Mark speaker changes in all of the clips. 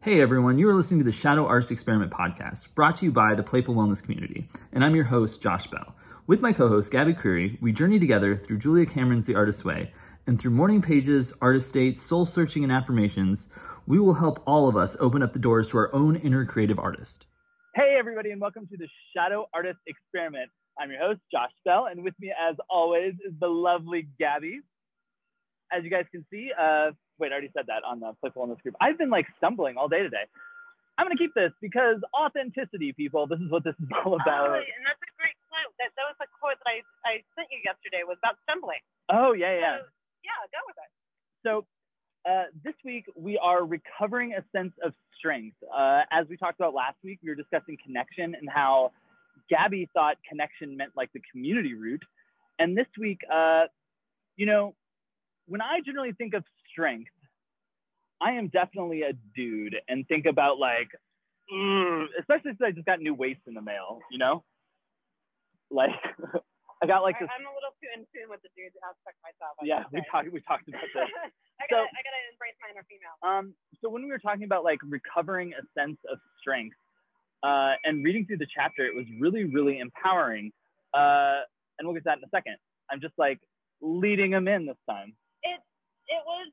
Speaker 1: Hey everyone, you are listening to the Shadow Artist Experiment podcast, brought to you by the Playful Wellness Community, and I'm your host, Josh Bell. With my co host, Gabby Creary, we journey together through Julia Cameron's The Artist's Way, and through morning pages, artist dates, soul searching, and affirmations, we will help all of us open up the doors to our own inner creative artist.
Speaker 2: Hey, everybody, and welcome to the Shadow Artist Experiment. I'm your host, Josh Bell, and with me, as always, is the lovely Gabby. As you guys can see, uh, wait, I already said that on the Playful Wellness group. I've been like stumbling all day today. I'm gonna keep this because authenticity, people. This is what this is all about.
Speaker 3: Oh, and that's a great quote. That, that was the quote that I, I sent you yesterday was about stumbling.
Speaker 2: Oh yeah, yeah.
Speaker 3: So, yeah, go with it.
Speaker 2: So uh, this week we are recovering a sense of strength. Uh, as we talked about last week, we were discussing connection and how Gabby thought connection meant like the community root. And this week, uh, you know, when I generally think of strength, I am definitely a dude and think about like, mm, especially since I just got new waist in the mail, you know? Like, I got like this.
Speaker 3: I'm a little too in tune with the dude aspect myself. I
Speaker 2: Yeah, we talked we talked about this.
Speaker 3: I
Speaker 2: So-
Speaker 3: gotta, I gotta embrace my inner female.
Speaker 2: Um, so when we were talking about like recovering a sense of strength uh, and reading through the chapter, it was really, really empowering. Uh, and we'll get to that in a second. I'm just like leading them in this time.
Speaker 3: It it was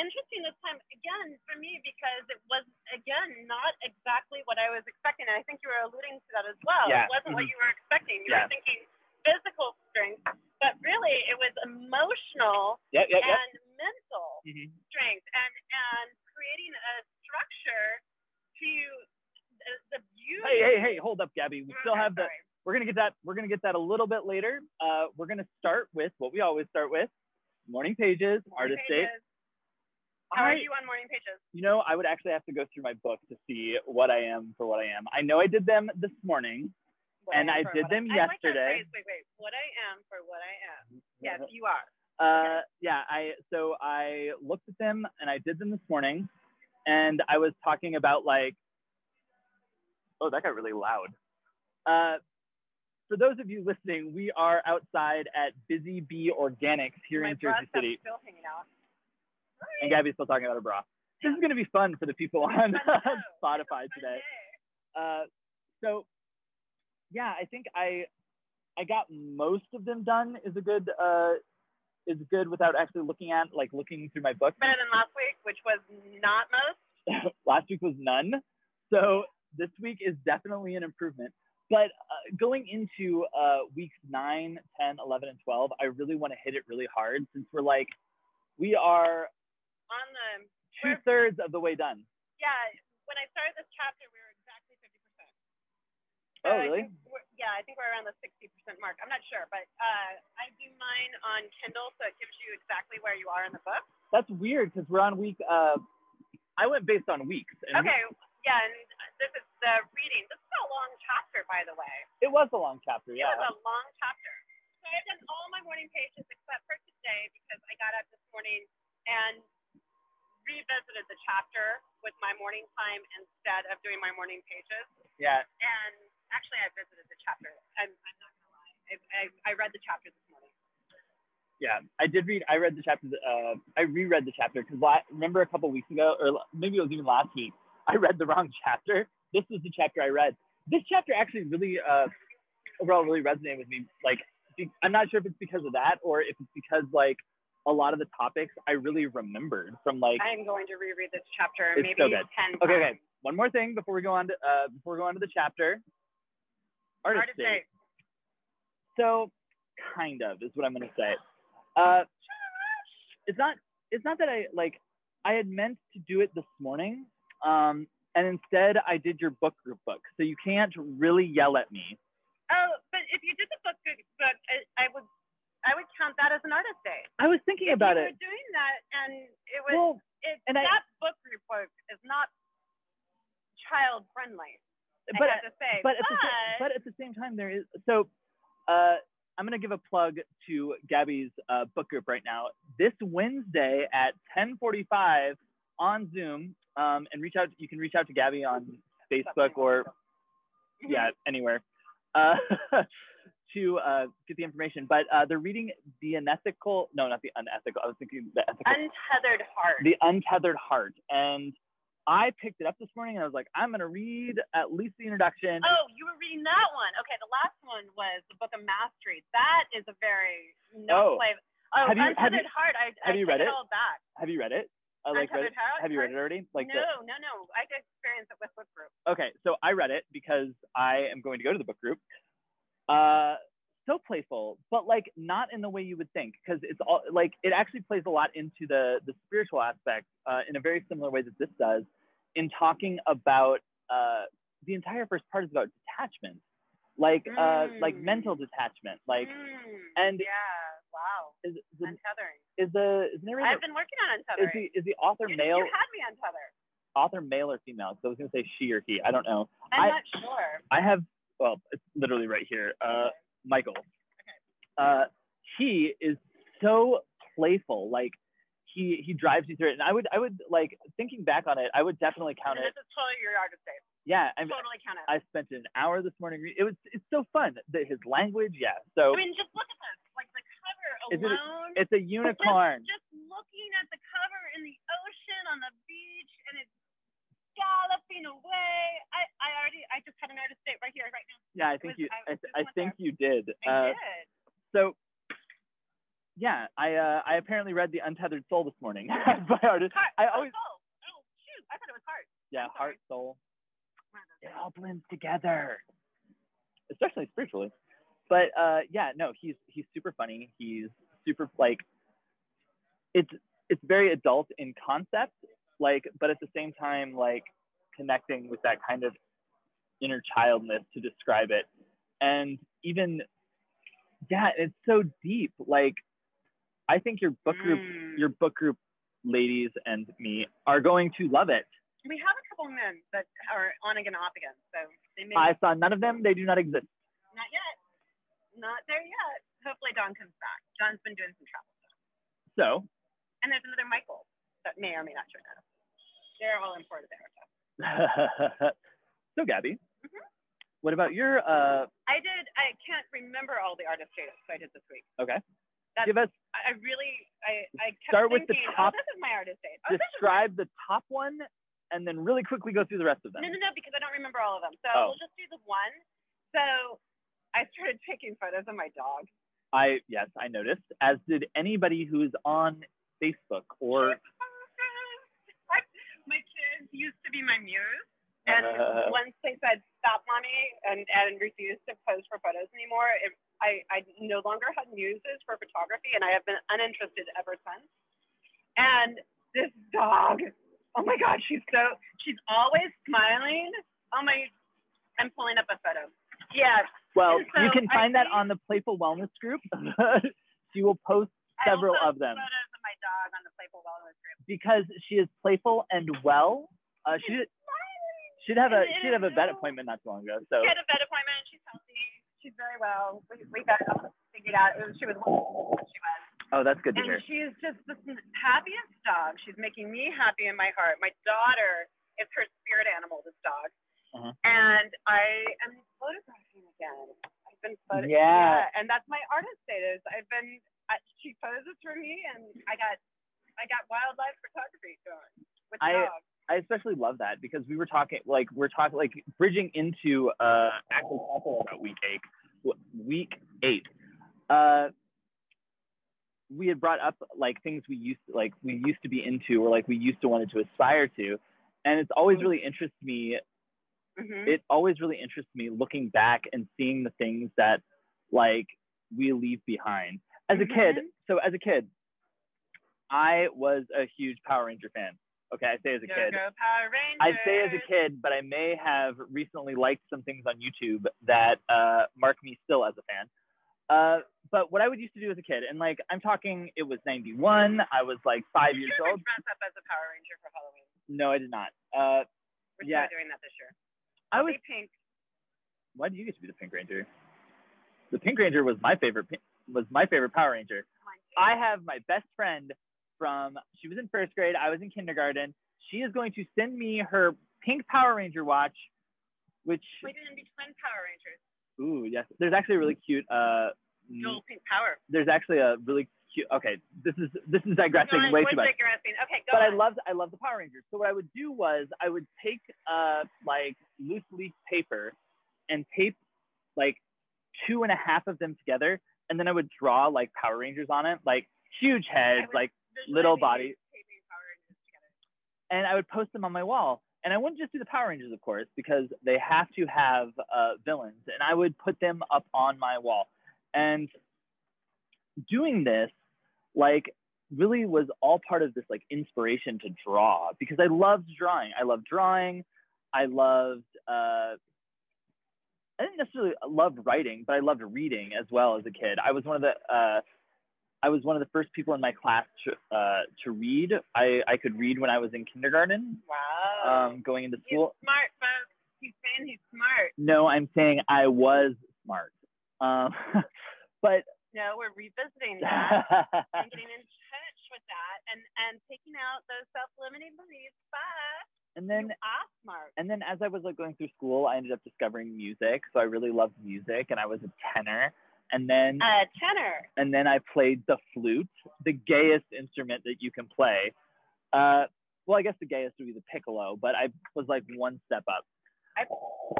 Speaker 3: interesting this time again for me because it was again not exactly what I was expecting, and I think you were alluding to that as well.
Speaker 2: Yeah,
Speaker 3: It wasn't what
Speaker 2: mhm.
Speaker 3: you were expecting. You
Speaker 2: Yeah.
Speaker 3: were thinking physical strength, but really it was emotional
Speaker 2: Yep, yep, yep.
Speaker 3: and mental.
Speaker 2: Mhm.
Speaker 3: strength and and creating a structure to the, the beauty.
Speaker 2: Hey, hey, hey! Hold up, Gabby. We still have the. We're gonna get that. We're gonna get that a little bit later. Uh, we're gonna start with what we always start with: morning pages,
Speaker 3: Morning
Speaker 2: artist date.
Speaker 3: How are you on morning pages?
Speaker 2: You know, I would actually have to go through my book to see what I am for what I am. I know I did them this morning.
Speaker 3: What
Speaker 2: And
Speaker 3: am
Speaker 2: I did them
Speaker 3: I like
Speaker 2: yesterday.
Speaker 3: phrase. Wait, wait. What I am for what I am. Yes, you are.
Speaker 2: Uh, yeah, I so I looked at them and I did them this morning, and I was talking about like, oh, that got really loud. Uh, for those of you listening, we are outside at Busy Bee Organics here
Speaker 3: My
Speaker 2: in Jersey City,
Speaker 3: still hanging out.
Speaker 2: And Gabby's still talking about her bra. This is gonna be fun for the people on Spotify today. Uh, so yeah, I think I I got most of them done. Is a good uh, is good without actually looking at like looking through my book.
Speaker 3: Better than last week, which was not most.
Speaker 2: Last week was none, so this week is definitely an improvement. But uh, going into uh, weeks 9, 10, 11, and 12, I really want to hit it really hard since we're like, we are
Speaker 3: On the
Speaker 2: two thirds of the way done.
Speaker 3: yeah, when I started this chapter, we were exactly fifty percent.
Speaker 2: Oh, really?
Speaker 3: Yeah, I think we're around the sixty percent mark. I'm not sure, but uh, I do mine on Kindle, so it gives you exactly where you are in the book.
Speaker 2: That's weird because we're on week. Uh, I went based on weeks. And
Speaker 3: Okay, yeah, and this is the reading. This is a long chapter, by the way.
Speaker 2: It was a long chapter, Yeah.
Speaker 3: It was a long chapter. So I've done all my morning pages except for today because I got up this morning and revisited the chapter with my morning time instead of doing my morning pages.
Speaker 2: Yeah.
Speaker 3: And actually, I visited the chapter. I'm, I'm not gonna lie. I, I, I read the chapter this morning.
Speaker 2: Yeah, I did read. I read the chapter. Uh, I reread the chapter because remember a couple weeks ago, or maybe it was even last week. I read the wrong chapter. This was the chapter I read. This chapter actually really, uh, overall, really resonated with me. Like, I'm not sure if it's because of that or if it's because like a lot of the topics I really remembered from like.
Speaker 3: I'm going to reread this chapter
Speaker 2: It's
Speaker 3: maybe
Speaker 2: so good.
Speaker 3: ten
Speaker 2: Okay,
Speaker 3: times.
Speaker 2: okay. One more thing before we go on to uh, before we go on to the chapter. Artist
Speaker 3: Artist
Speaker 2: date.
Speaker 3: date.
Speaker 2: So, kind of is what I'm gonna say. Uh, it's not. It's not that I like. I had meant to do it this morning, um, and instead I did your book group book. So you can't really yell at me.
Speaker 3: Oh, but if you did the book book, book I, I would I would count that as an artist day.
Speaker 2: I was thinking about
Speaker 3: you
Speaker 2: it.
Speaker 3: were doing that, and it was
Speaker 2: Well,
Speaker 3: it,
Speaker 2: and I-
Speaker 3: that book group book is not child friendly.
Speaker 2: but
Speaker 3: I have to say,
Speaker 2: but at the same, but at the same time there is so. Uh, I'm gonna give a plug to Gabby's uh, book group right now. This Wednesday at 10:45 on Zoom, um, and reach out. You can reach out to Gabby on Facebook or yeah, anywhere, uh, to uh, get the information. But uh, they're reading the unethical. No, not the unethical. I was thinking the ethical.
Speaker 3: untethered heart.
Speaker 2: the untethered heart, and I picked it up this morning and I was like, I'm gonna read at least the introduction.
Speaker 3: Oh, you were reading that one. Okay, the last one was the Book of Mastery. That is a very no
Speaker 2: Oh.
Speaker 3: play. Oh,
Speaker 2: Have you- have
Speaker 3: Untethered
Speaker 2: you-
Speaker 3: Heart. I,
Speaker 2: have
Speaker 3: I
Speaker 2: you read it?
Speaker 3: all back.
Speaker 2: Have you read it? I like read
Speaker 3: Heart.
Speaker 2: Have you read it already? Like the-
Speaker 3: no, no, no. I could experience it with book group.
Speaker 2: okay, so I read it because I am going to go to the book group. Uh, so playful, but like not in the way you would think, because it's all like it actually plays a lot into the the spiritual aspect uh, in a very similar way that this does, in talking about uh, the entire first part is about detachment, like uh, like
Speaker 3: Mm.
Speaker 2: mental detachment, like
Speaker 3: Mm,
Speaker 2: and
Speaker 3: yeah, wow.
Speaker 2: is the
Speaker 3: Untethering.
Speaker 2: is the is the
Speaker 3: I've been working on
Speaker 2: is
Speaker 3: untethering.
Speaker 2: the is the author
Speaker 3: you,
Speaker 2: male
Speaker 3: you had me untethered.
Speaker 2: author male or female? 'Cause I was gonna say she or he. I don't know.
Speaker 3: I'm
Speaker 2: I-
Speaker 3: not sure.
Speaker 2: I have well, it's literally right here. Uh, Michael. Uh, he is so playful. Like he he drives you through it, and I would I would like thinking back on it, I would definitely count
Speaker 3: And
Speaker 2: it.
Speaker 3: this is totally your artist day.
Speaker 2: Yeah, I mean,
Speaker 3: Totally count it.
Speaker 2: I spent an hour this morning. It was it's so fun. The, his language, yeah. So
Speaker 3: I mean, just look at this. Like the cover
Speaker 2: Is it-
Speaker 3: alone.
Speaker 2: it's a unicorn.
Speaker 3: Just, just looking at the cover in the ocean on the beach, and it's galloping away. I, I already, I just had an artist date right here, right now.
Speaker 2: Yeah, I think
Speaker 3: was-
Speaker 2: you
Speaker 3: I
Speaker 2: I, I think you did.
Speaker 3: I
Speaker 2: Uh,
Speaker 3: did.
Speaker 2: so yeah, I uh, I apparently read the Untethered Soul this morning by artist.
Speaker 3: Heart.
Speaker 2: I
Speaker 3: oh,
Speaker 2: always
Speaker 3: soul. Oh, shoot. I thought it was heart.
Speaker 2: yeah, heart, soul. It all blends together, especially spiritually. But uh, yeah, no, he's he's super funny. He's super like it's it's very adult in concept, like, but at the same time, like connecting with that kind of inner childness to describe it, and even yeah, it's so deep. Like, I think your book group,
Speaker 3: Mm.
Speaker 2: your book group ladies and me are going to love it.
Speaker 3: We have a couple men that are on again, off again, so they may
Speaker 2: I saw none of them; they do not exist.
Speaker 3: not yet, not there yet. Hopefully, Don comes back. John's been doing some travel stuff,
Speaker 2: So
Speaker 3: and there's another Michael that may or may not join us. They're all imported there. So.
Speaker 2: so Gabby. What about your uh
Speaker 3: I did. I can't remember all the artist dates, I did this week.
Speaker 2: okay.
Speaker 3: That's-
Speaker 2: Give us
Speaker 3: I, really, I, I kept
Speaker 2: Start with the top-
Speaker 3: oh, this is my artist date. Oh, this is my-
Speaker 2: describe the top one and then really quickly go through the rest of them.
Speaker 3: No, no, no, because I don't remember all of them. So
Speaker 2: Oh.
Speaker 3: we'll just do the one. So I started taking photos of my dog.
Speaker 2: I yes, I noticed, as did anybody who's on Facebook or
Speaker 3: my kids used to be my muse. And once they said stop, mommy, and and refused to pose for photos anymore, it, I I no longer had muses for photography, and I have been uninterested ever since. And this dog, oh my God, she's so she's always smiling. Oh my, I'm pulling up a photo. Yes,
Speaker 2: well,
Speaker 3: so
Speaker 2: you can
Speaker 3: I
Speaker 2: find that
Speaker 3: think-
Speaker 2: on the Playful Wellness group. she will post
Speaker 3: I
Speaker 2: several of them
Speaker 3: Photos of my dog on the Playful Wellness group.
Speaker 2: because she is playful and well. Uh, she Should have a should have a vet appointment not too long ago. So
Speaker 3: She had a vet appointment. She's healthy. She's very well. We, we got it figured out. It was, she was wonderful. She was.
Speaker 2: oh, that's good to
Speaker 3: And
Speaker 2: hear.
Speaker 3: she's just the happiest dog. She's making me happy in my heart. My daughter is her spirit animal, this dog.
Speaker 2: Uh-huh.
Speaker 3: And I am photographing again. I've been photographing.
Speaker 2: Yeah.
Speaker 3: And that's my artist status. I've been, I, she poses for me and I got, I got wildlife photography going with the
Speaker 2: I-
Speaker 3: dog.
Speaker 2: I especially love that because we were talking like we're talking like bridging into uh actually talking about week eight week eight. Uh we had brought up like things we used to, like we used to be into or like we used to wanted to aspire to. And it's always really interests me
Speaker 3: Mhm.
Speaker 2: it always really interests me looking back and seeing the things that like we leave behind. As a kid
Speaker 3: Mhm.
Speaker 2: so as a kid i was a huge power ranger fan okay i say as a kid
Speaker 3: go Power Rangers.
Speaker 2: I say as a kid, but I may have recently liked some things on YouTube that uh, mark me still as a fan. Uh, but what I would used to do as a kid, and like I'm talking, it was '91. I was like five
Speaker 3: Did
Speaker 2: years
Speaker 3: you
Speaker 2: old.
Speaker 3: dress up as a Power Ranger for Halloween?
Speaker 2: No, I did not. Uh,
Speaker 3: We're
Speaker 2: Yeah.
Speaker 3: doing that this year.
Speaker 2: I
Speaker 3: I'll
Speaker 2: was.
Speaker 3: be pink.
Speaker 2: Why did you get to be the Pink Ranger? The Pink Ranger was my favorite. Was my favorite Power Ranger. I have my best friend from. She was in first grade. I was in kindergarten. She is going to send me her pink Power Ranger watch, which
Speaker 3: We didn't be twin Power Rangers.
Speaker 2: ooh yes. There's actually a really cute. Uh,
Speaker 3: Dual pink power.
Speaker 2: there's actually a really cute. okay, this is this is digressing way too much.
Speaker 3: digressing. Okay, go
Speaker 2: But I
Speaker 3: on.
Speaker 2: loved I loved the Power Rangers. So what I would do was I would take uh like loose leaf paper and tape like two and a half of them together, and then I would draw like Power Rangers on it, like huge heads,
Speaker 3: would-
Speaker 2: like little body.
Speaker 3: taping Power Rangers together.
Speaker 2: and I would post them on my wall. And I wouldn't just do the Power Rangers, of course, because they have to have uh, villains. And I would put them up on my wall. And doing this, like, really was all part of this like inspiration to draw because I loved drawing. I loved drawing. I loved. Uh, I didn't necessarily love writing, but I loved reading as well as a kid. I was one of the. Uh, I was one of the first people in my class to uh, to read. I, I could read when I was in kindergarten,
Speaker 3: Wow.
Speaker 2: um, going into school.
Speaker 3: he's smart, folks. He's saying he's smart.
Speaker 2: No, I'm saying I was smart. Um, but
Speaker 3: No, we're revisiting that and getting in touch with that and and taking out those self-limiting beliefs. But
Speaker 2: and then
Speaker 3: you are smart.
Speaker 2: and then as I was like going through school, I ended up discovering music. So I really loved music, and I was a tenor. And then
Speaker 3: A tenor.
Speaker 2: and then I played the flute, the gayest instrument that you can play. Uh, well, I guess the gayest would be the piccolo, but I was like one step up.
Speaker 3: I,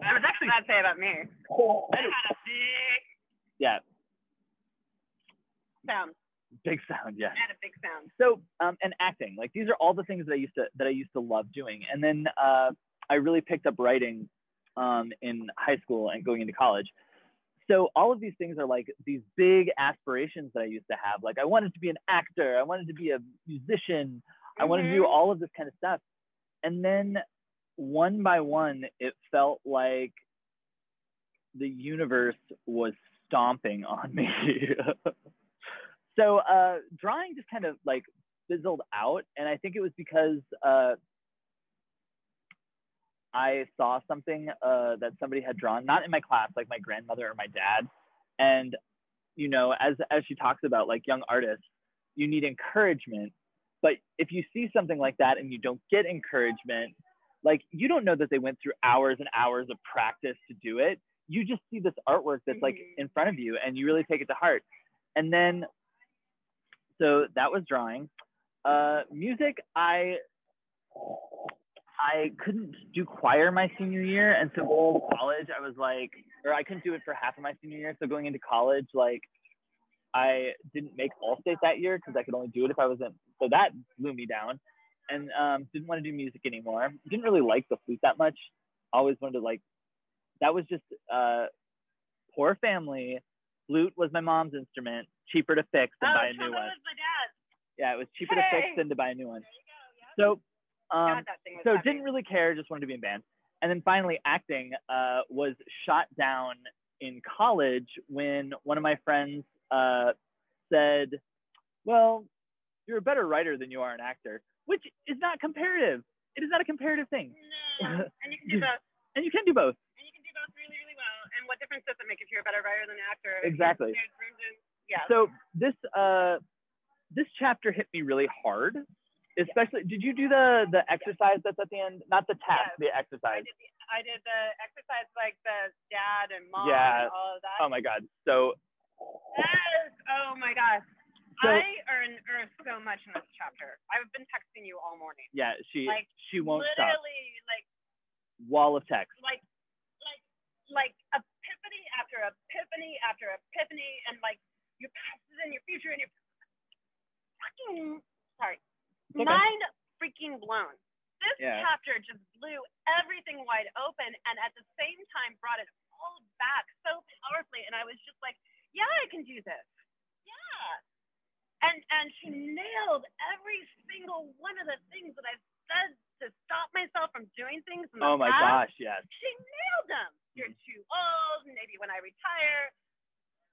Speaker 3: I was actually to say about me. I had a big
Speaker 2: Yeah,
Speaker 3: sound.
Speaker 2: big sound. Yeah.
Speaker 3: I had a big sound.
Speaker 2: so um, and acting like these are all the things that i used to that i used to love doing and then uh, i really picked up writing um, in high school and going into college so all of these things are like these big aspirations that i used to have. Like i wanted to be an actor. I wanted to be a musician. I wanted to do
Speaker 3: Mhm.
Speaker 2: all of this kind of stuff. And then one by one it felt like the universe was stomping on me. So uh, drawing just kind of like fizzled out. And i think it was because uh, i saw something uh, that somebody had drawn not in my class like my grandmother or my dad. And you know as as she talks about like young artists you need encouragement. But if you see something like that and you don't get encouragement like you don't know that they went through hours and hours of practice to do it. You just see this artwork that's like in front of you and you really take it to heart. And then so that was drawing. Uh, music i i couldn't do choir my senior year and so going into college i was like or i couldn't do it for half of my senior year so going into college like i didn't make all state that year because i could only do it if i wasn't. so that blew me down and um, didn't want to do music anymore didn't really like the flute that much always wanted to like that was just uh, poor family flute was my mom's instrument cheaper to fix than
Speaker 3: oh,
Speaker 2: buy a new one
Speaker 3: was my dad.
Speaker 2: yeah, it was cheaper to fix than to buy a new one.
Speaker 3: Go. Yep.
Speaker 2: So, um,
Speaker 3: God, that thing was
Speaker 2: so
Speaker 3: heavy.
Speaker 2: didn't really care, just wanted to be in band. And then finally, acting uh, was shot down in college when one of my friends uh, said, "Well, you're a better writer than you are an actor," which is not comparative. It is not a comparative thing,
Speaker 3: No. and you can do both.
Speaker 2: and you can do both.
Speaker 3: And you can do both really, really well. And what difference does it make if you're a better writer than an actor?
Speaker 2: Exactly. So this uh, this chapter hit me really hard. Especially, did you do the the exercise that's at the end? Not the
Speaker 3: test
Speaker 2: the
Speaker 3: I
Speaker 2: exercise.
Speaker 3: did, the, I did the exercise like the dad and mom
Speaker 2: Yeah.
Speaker 3: and all of that.
Speaker 2: Oh my god. So
Speaker 3: Yes. Oh my gosh.
Speaker 2: So-
Speaker 3: I earn earn so much in this chapter. I've been texting you all morning.
Speaker 2: yeah, she
Speaker 3: Like,
Speaker 2: she won't stop.
Speaker 3: Literally, like,
Speaker 2: Wall of text.
Speaker 3: like, like, like epiphany after epiphany after epiphany, and like your past is in your future, and your fucking sorry,
Speaker 2: okay.
Speaker 3: mind freaking blown. This
Speaker 2: Yeah.
Speaker 3: chapter just blew everything wide open, and at the same time brought it all back so powerfully. And I was just like, yeah, I can do this. Yeah. And and she nailed every single one of the things that I've said to stop myself from doing things.
Speaker 2: Oh my
Speaker 3: past.
Speaker 2: gosh, yes.
Speaker 3: She nailed them. You're too old. Maybe when I retire.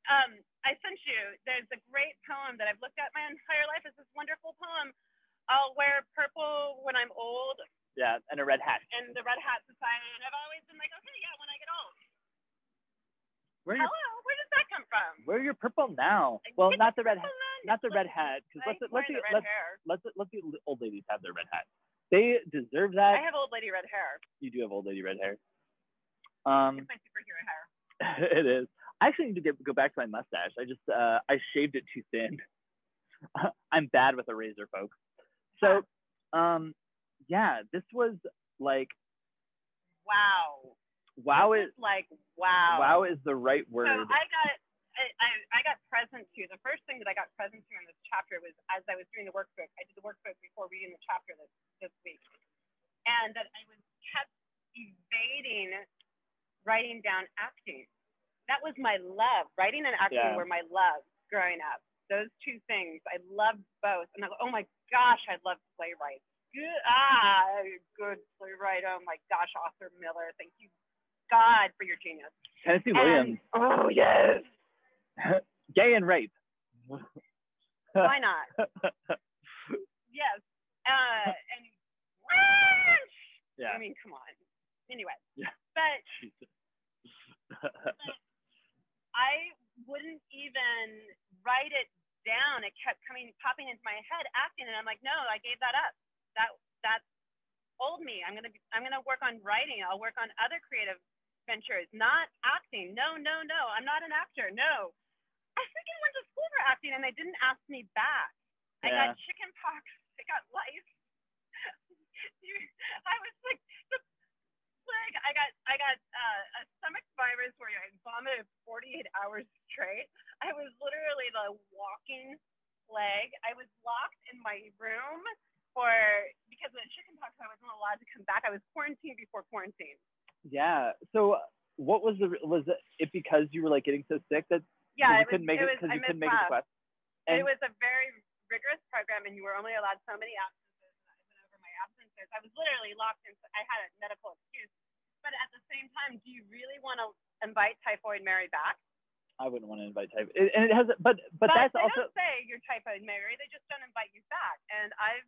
Speaker 3: Um, I sent you. There's a great poem that I've looked at my entire life. It's this wonderful poem. I'll wear purple when I'm old
Speaker 2: Yeah, and a red hat.
Speaker 3: And the Red Hat Society, and I've always been like, okay, yeah, when I get old.
Speaker 2: Where are your,
Speaker 3: Hello, where does that come from?
Speaker 2: where are your purple now? Well, not the red hat. Not the red hat. Because let's let's
Speaker 3: wearing
Speaker 2: the,
Speaker 3: the red
Speaker 2: let's let's let the old ladies have their red hat. They deserve that.
Speaker 3: I have old lady red hair.
Speaker 2: You do have old lady red hair. Um,
Speaker 3: It's my superhero hair.
Speaker 2: it is. I actually need to get, go back to my mustache. I just uh, I shaved it too thin. I'm bad with a razor, folks. So, um, yeah, this was like
Speaker 3: Wow.
Speaker 2: wow
Speaker 3: This
Speaker 2: is
Speaker 3: is like wow.
Speaker 2: wow is the right word.
Speaker 3: So I got I, I, I got present to. The first thing that I got present to in this chapter was as I was doing the workbook. I did the workbook before reading the chapter this this week, and that I was kept evading writing down acting. That was my love. Writing and acting
Speaker 2: Yeah.
Speaker 3: were my love growing up. Those two things I loved both, and I go, oh my gosh, I love playwrights. Good ah, good playwright. Oh my gosh, Arthur Miller. Thank you, God, for your genius.
Speaker 2: Tennessee
Speaker 3: And-
Speaker 2: Williams,
Speaker 3: oh yes.
Speaker 2: gay and rape.
Speaker 3: Why not? yes. Uh, and!
Speaker 2: Yeah.
Speaker 3: I mean, come on. Anyway.
Speaker 2: Yeah.
Speaker 3: But
Speaker 2: Jesus.
Speaker 3: I wouldn't even write it down. It kept coming, popping into my head, acting, and I'm like, no, I gave that up. That that's old me. I'm gonna be, I'm gonna work on writing. I'll work on other creative ventures, not acting. No, no, no. I'm not an actor. No. I freaking went to school for acting, and they didn't ask me back. I got chicken pox. I got lice. I was like the plague. I got I got uh, a stomach virus where you I vomited 48 hours straight. I was literally the walking plague. I was locked in my room for because of the chicken pox. I wasn't allowed to come back. I was quarantined before quarantine.
Speaker 2: yeah. So what was the was it because you were like getting so sick that
Speaker 3: Yeah,
Speaker 2: you
Speaker 3: it
Speaker 2: couldn't make
Speaker 3: it
Speaker 2: because you couldn't make it
Speaker 3: class?
Speaker 2: And
Speaker 3: it was a very rigorous program, and you were only allowed so many absences. And I went over my absences. I was literally locked in. I had a medical excuse, but at the same time, do you really want to invite Typhoid Mary back?
Speaker 2: I wouldn't want to invite type. It, and it has, but but, that's
Speaker 3: they
Speaker 2: also
Speaker 3: don't say you're Typhoid Mary. They just don't invite you back. And I've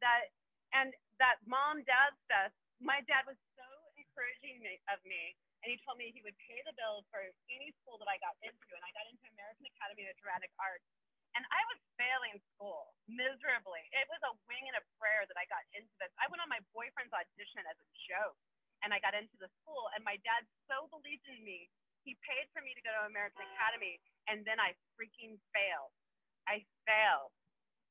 Speaker 3: that and that mom dad stuff. My dad was so encouraging me, of me, and he told me he would pay the bills for any school that I got into, and I got into American Academy of Dramatic Arts. And I was failing school miserably. It was a wing and a prayer that I got into this. I went on my boyfriend's audition as a joke, and I got into the school. And my dad so believed in me, he paid for me to go to American Academy, and then I freaking failed. I failed,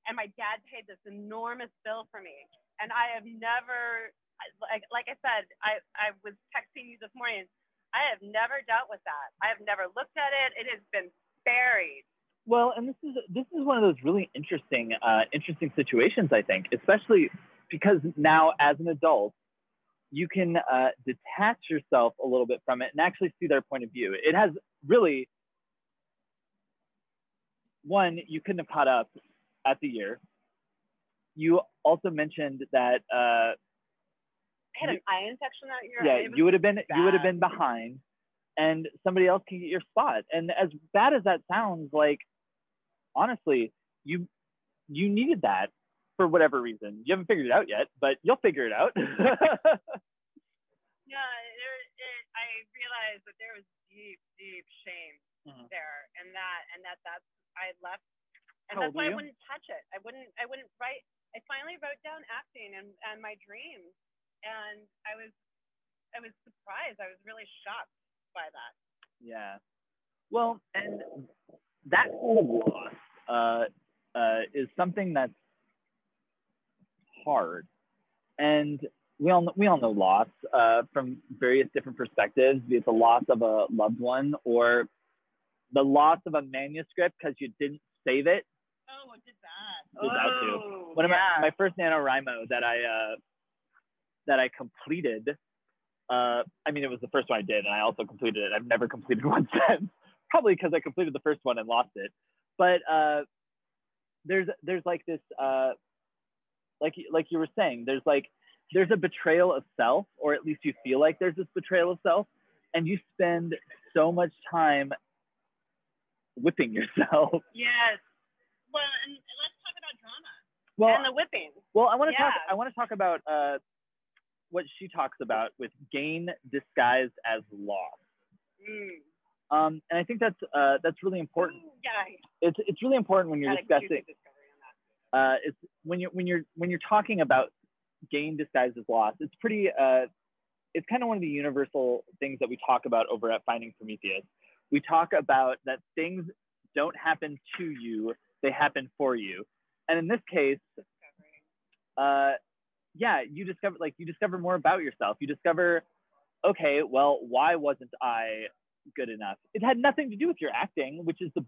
Speaker 3: and my dad paid this enormous bill for me. And I have never, like, like I said, I, I was texting you this morning. I have never dealt with that. I have never looked at it. It has been buried.
Speaker 2: Well, and this is this is one of those really interesting uh, interesting situations, I think, especially because now as an adult, you can uh, detach yourself a little bit from it and actually see their point of view. It has really one you couldn't have caught up at the year. You also mentioned that uh,
Speaker 3: I had an eye infection that year.
Speaker 2: yeah, you would have been you would have been behind, and somebody else can get your spot. And as bad as that sounds, like honestly, you you needed that for whatever reason. You haven't figured it out yet, but you'll figure it out.
Speaker 3: Yeah, there, it, I realized that there was deep, deep shame
Speaker 2: Mhm.
Speaker 3: there, and that, and that, that's I left, and
Speaker 2: How
Speaker 3: that's why I wouldn't touch it. I wouldn't, I wouldn't write. I finally wrote down acting and and my dreams, and I was, I was surprised. I was really shocked by that.
Speaker 2: yeah. Well, and that loss uh, uh, is something that's hard, and we all we all know loss uh, from various different perspectives, be it the loss of a loved one or the loss of a manuscript because you didn't save it.
Speaker 3: Oh, did that?
Speaker 2: Did that too.
Speaker 3: Oh,
Speaker 2: One of my, my first NaNoWriMo that I uh, that I completed. Uh, I mean, it was the first one I did, and I also completed it. I've never completed one since, probably because I completed the first one and lost it. But uh, there's there's like this, uh, like like you were saying, there's like there's a betrayal of self, or at least you feel like there's this betrayal of self, and you spend so much time whipping yourself.
Speaker 3: Yes. Well, and let's talk about drama
Speaker 2: Well,
Speaker 3: and the whipping.
Speaker 2: Well, I want to talk. I want to talk about uh, what she talks about with gain disguised as loss.
Speaker 3: Mm.
Speaker 2: Um, and I think that's uh, that's really important.
Speaker 3: Yeah,
Speaker 2: It's it's really important when you're discussing.
Speaker 3: juicy discovery on that.
Speaker 2: Uh, it's when you're when you're when you're talking about gain disguised as loss. It's pretty. Uh, it's kind of one of the universal things that we talk about over at Finding Prometheus. We talk about that things don't happen to you; they happen for you. And in this case, uh, yeah, you discover like you discover more about yourself. You discover, okay, well, why wasn't I good enough? It had nothing to do with your acting, which is the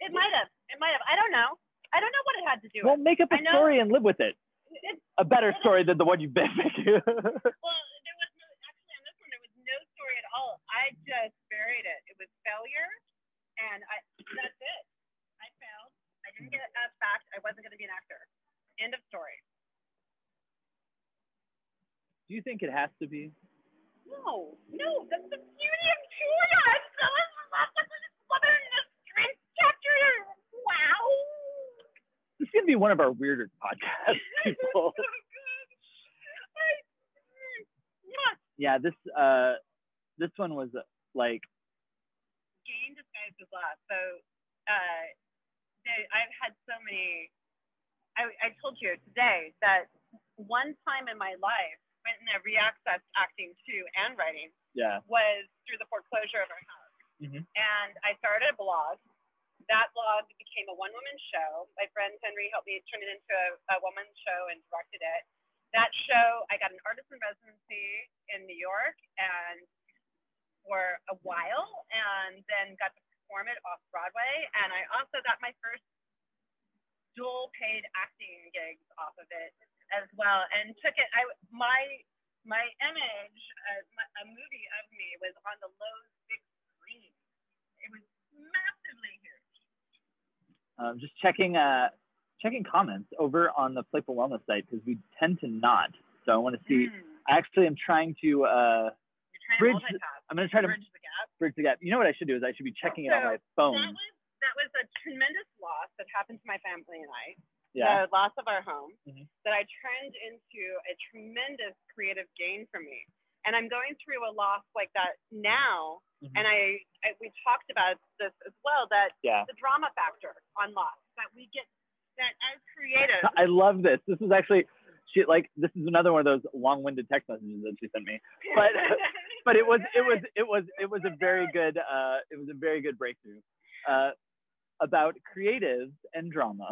Speaker 3: It might have. It might have. I don't know. I don't know what it had to do
Speaker 2: well,
Speaker 3: with.
Speaker 2: make up a story and live with it.
Speaker 3: It,
Speaker 2: A better story than the one you've been making.
Speaker 3: well, there was no actually on this one. There was no story at all. I just buried it. It was failure, and I. That's it. I failed. I didn't get a fact. I wasn't going to be an actor. End of story.
Speaker 2: do you think it has to be?
Speaker 3: No, no, that's the beauty of Julia. In love with this woman in the strength chapter. Wow.
Speaker 2: This gonna be one of our weirder podcast people. yeah, this uh, this one was uh, like
Speaker 3: Gain disguised as loss. So, uh, they, I've had so many. I, I told you today that one time in my life when I reaccessed acting too and writing
Speaker 2: yeah.
Speaker 3: was through the foreclosure of our house.
Speaker 2: Mhm.
Speaker 3: And I started a blog. That blog became a one woman show. My friend Henry helped me turn it into a, a woman show and directed it. That show, I got an artist in residency in New York and for a while, and then got to perform it off Broadway. And I also got my first dual paid acting gigs off of it as well, and took it. I my my image, uh, my, a movie of me was on the Loews big screen. It was massively huge.
Speaker 2: Um, just checking uh, checking comments over on the Playful Wellness site because we tend to not. So I want to see.
Speaker 3: Mm.
Speaker 2: I actually am trying to. Uh,
Speaker 3: You're trying
Speaker 2: Bridge
Speaker 3: to.
Speaker 2: I'm gonna try to
Speaker 3: bridge the gap.
Speaker 2: bridge the gap. You know what I should do is I should be checking it on my
Speaker 3: That
Speaker 2: phone.
Speaker 3: was that was a tremendous loss that happened to my family and I.
Speaker 2: Yeah.
Speaker 3: The loss of our home
Speaker 2: Mhm.
Speaker 3: that I turned into a tremendous creative gain for me. And I'm going through a loss like that now.
Speaker 2: Mhm.
Speaker 3: And I, I we talked about this as well that
Speaker 2: Yeah.
Speaker 3: the drama factor on loss that we get that as creatives.
Speaker 2: I love this. This is actually she like this is another one of those long-winded text messages that she sent me. but- But it was it was it was it was a very good uh it was a very good breakthrough uh about creatives and drama.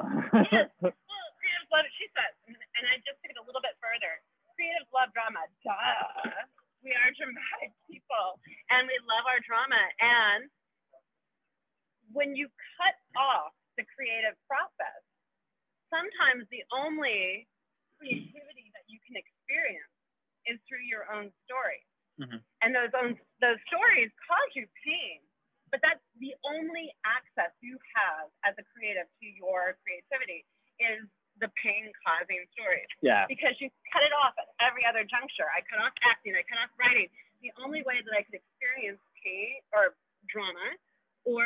Speaker 3: Yes. Well, creatives love it. She says, and, and I just took it a little bit further. Creatives love drama. Duh. We are dramatic people, and we love our drama. And when you cut off the creative process, sometimes the only creativity that you can experience is through your own story.
Speaker 2: Mhm.
Speaker 3: And those own those stories cause you pain, but that's the only access you have as a creative to your creativity is the pain causing stories
Speaker 2: yeah.
Speaker 3: because you cut it off at every other juncture. I cut off acting, I cut off writing. The only way that I could experience pain or drama or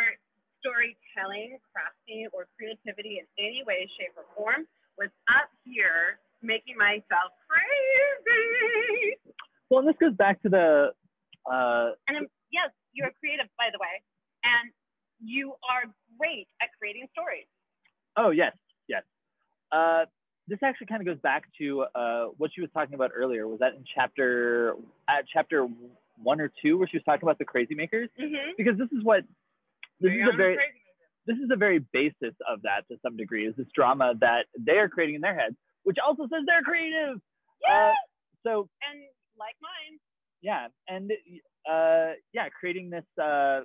Speaker 3: storytelling, crafting, or creativity in any way, shape, or form was up here making myself crazy.
Speaker 2: Well, and this goes back to the uh
Speaker 3: And I'm, yes, you're creative, by the way, and you are great at creating stories.
Speaker 2: oh yes yes uh this actually kind of goes back to uh what she was talking about earlier. Was that in chapter at chapter one or two where she was talking about the crazy makers?
Speaker 3: Mm-hmm.
Speaker 2: Because this is what this is a very this is the very basis of that to some degree is this drama that they are creating in their heads, which also says they're creative. Uh,
Speaker 3: Yeah.
Speaker 2: so
Speaker 3: and like mine,
Speaker 2: yeah, and uh, yeah, creating this uh,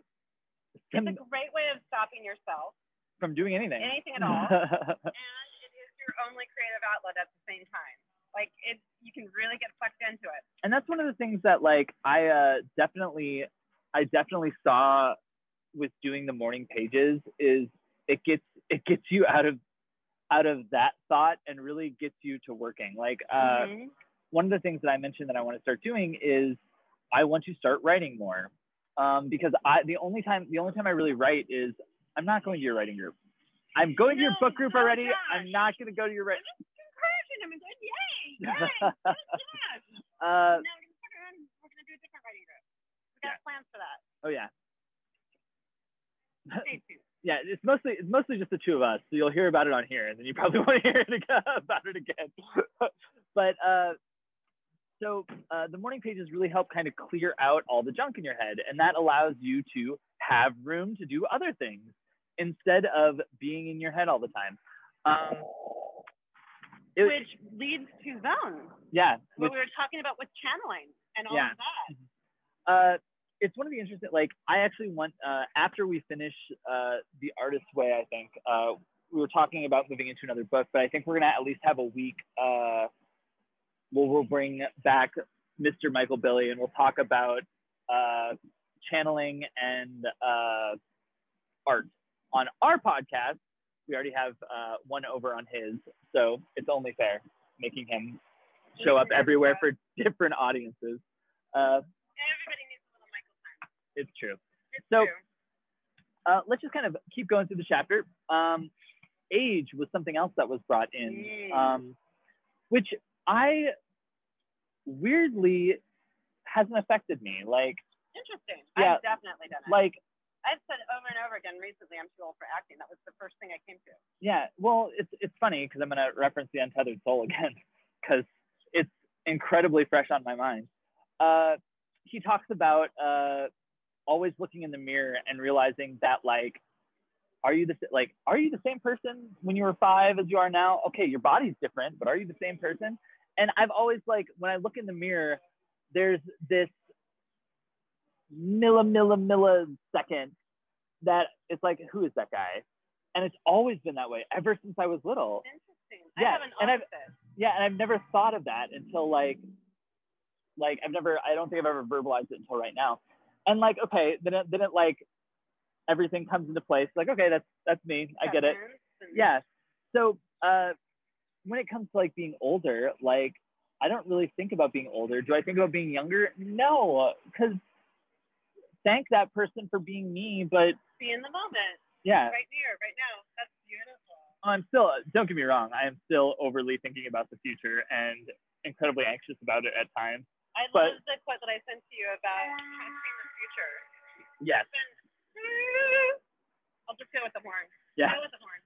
Speaker 3: it's a great way of stopping yourself,
Speaker 2: from doing anything.
Speaker 3: anything at all, and your only creative outlet at the same time. Like it, you can really get sucked into it.
Speaker 2: and that's one of the things that like I uh, definitely I definitely saw with doing the morning pages is it gets it gets you out of out of that thought and really gets you to working. Like uh,
Speaker 3: Mhm.
Speaker 2: one of the things that I mentioned that I want to start doing is I want to start writing more. Um, because I the only time the only time I really write is I'm not going to your writing group. I'm going to your book group already.
Speaker 3: gosh.
Speaker 2: I'm not going to go to your
Speaker 3: I'm just encouraging going, yay, yay, yes.
Speaker 2: uh,
Speaker 3: no, we're gonna put her in. We're gonna do a different writing group. We got plans for that.
Speaker 2: oh yeah, yeah. It's mostly it's mostly just the two of us, so you'll hear about it on here, and then you probably want to hear it again, about it again. but uh, so uh, the morning pages really help kind of clear out all the junk in your head, and that allows you to have room to do other things. Instead of being in your head all the time. Um, it-
Speaker 3: Which leads to zone,
Speaker 2: yeah,
Speaker 3: what
Speaker 2: which-
Speaker 3: we were talking about with channeling and all
Speaker 2: Yeah.
Speaker 3: of that.
Speaker 2: uh, it's one of the interesting. Like, I actually want uh, after we finish uh, the artist way. I think uh, we were talking about moving into another book, but I think we're gonna at least have a week. Uh, where we'll bring back Mr. Michael Billy, and we'll talk about uh, channeling and uh, art on our podcast. We already have uh, one over on his, so it's only fair making him show up everywhere for different audiences. Uh,
Speaker 3: Everybody needs a little Michael time.
Speaker 2: it's true.
Speaker 3: It's
Speaker 2: So-
Speaker 3: true.
Speaker 2: uh, let's just kind of keep going through the chapter. Um, age was something else that was brought in,
Speaker 3: Mm.
Speaker 2: um, which I weirdly hasn't affected me. Like,
Speaker 3: Interesting.
Speaker 2: yeah,
Speaker 3: I've definitely done it.
Speaker 2: like,
Speaker 3: I've said over and over again recently, I'm too old for acting. That was the first thing I came to.
Speaker 2: yeah. Well, it's it's funny because I'm gonna reference the Untethered Soul again because it's incredibly fresh on my mind. Uh, he talks about uh, always looking in the mirror and realizing that like are you the like are you the same person when you were five as you are now okay your body's different but are you the same person and i've always like when i look in the mirror there's this milli milli millisecond that it's like who is that guy? And it's always been that way ever since i was little.
Speaker 3: Interesting.
Speaker 2: Yeah,
Speaker 3: I have an
Speaker 2: and I've- yeah and i've never thought of that until like like i've never i don't think i've ever verbalized it until right now. And like okay then it then it like everything comes into place. Like okay that's that's me. I get it. yeah. So uh when it comes to like being older like i don't really think about being older. Do i think about being younger? No because thank that person for being me but
Speaker 3: Be in the moment,
Speaker 2: yeah
Speaker 3: right here, right now. That's beautiful.
Speaker 2: I'm still, don't get me wrong, I am still overly thinking about the future and incredibly anxious about it at times.
Speaker 3: I
Speaker 2: But-
Speaker 3: love the quote that I sent to you about trusting the future.
Speaker 2: Yes.
Speaker 3: I'll just go with the horn.
Speaker 2: Yeah.
Speaker 3: Go with the horn.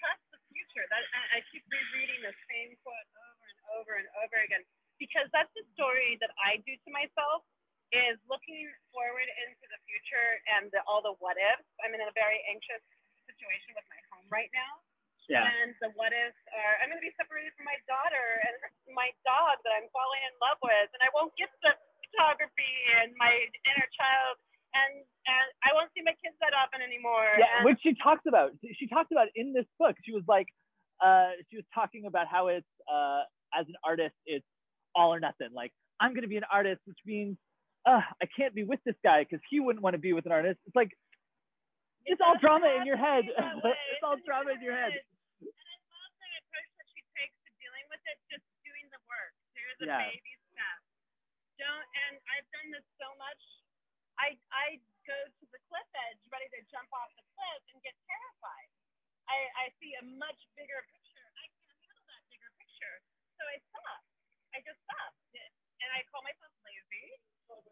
Speaker 3: Trust the future. That I, I keep rereading the same quote over and over and over again because that's the story that I do to myself is looking forward into the future and the, all the what ifs. I'm in a very anxious situation with my home right now.
Speaker 2: Yeah.
Speaker 3: And the what ifs are I'm going to be separated from my daughter and my dog that I'm falling in love with, and I won't get the photography and my inner child, and and I won't see my kids that often anymore.
Speaker 2: Yeah,
Speaker 3: and,
Speaker 2: which she talks about. She talks about in this book. She was like, uh, she was talking about how it's, uh, as an artist, it's all or nothing. Like, I'm going to be an artist, which means, I can't be with this guy because he wouldn't want to be with an artist. It's like, it's all drama in your head. it's all drama in your head.
Speaker 3: And I love the approach that she takes to dealing with it, just doing the work. Here's a
Speaker 2: Yeah.
Speaker 3: baby step. Don't and I've done this so much. I I go to the cliff edge ready to jump off the cliff and get terrified. I, I see a much bigger picture. I can't handle that bigger picture. So I stop. I just stop. And I call myself lazy.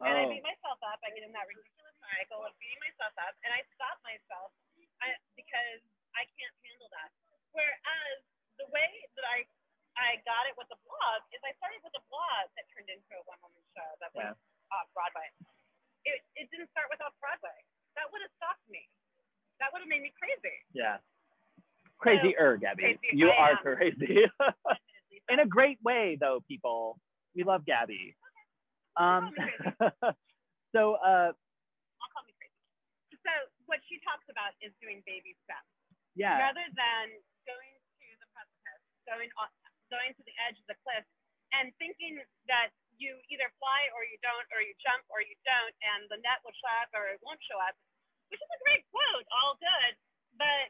Speaker 3: And I
Speaker 2: Oh.
Speaker 3: beat myself up. I get in that ridiculous cycle of beating myself up, and I stop myself I, because I can't handle that. Whereas the way that I I got it with the blog is I started with a blog that turned into a one woman show that was off Broadway. It it didn't start with off Broadway. That would have stopped me. That would have made me crazy.
Speaker 2: Yeah. Crazy-er, Gabby.
Speaker 3: Crazy,
Speaker 2: You
Speaker 3: I
Speaker 2: are
Speaker 3: am.
Speaker 2: crazy. In a great way, though, people. We love Gabby. Um, so, uh,
Speaker 3: I'll call me crazy. So what she talks about is doing baby steps.
Speaker 2: yeah,
Speaker 3: rather than going to the precipice, going on, going to the edge of the cliff, and thinking that you either fly or you don't, or you jump or you don't, and the net will show up or it won't show up, which is a great quote, all good. But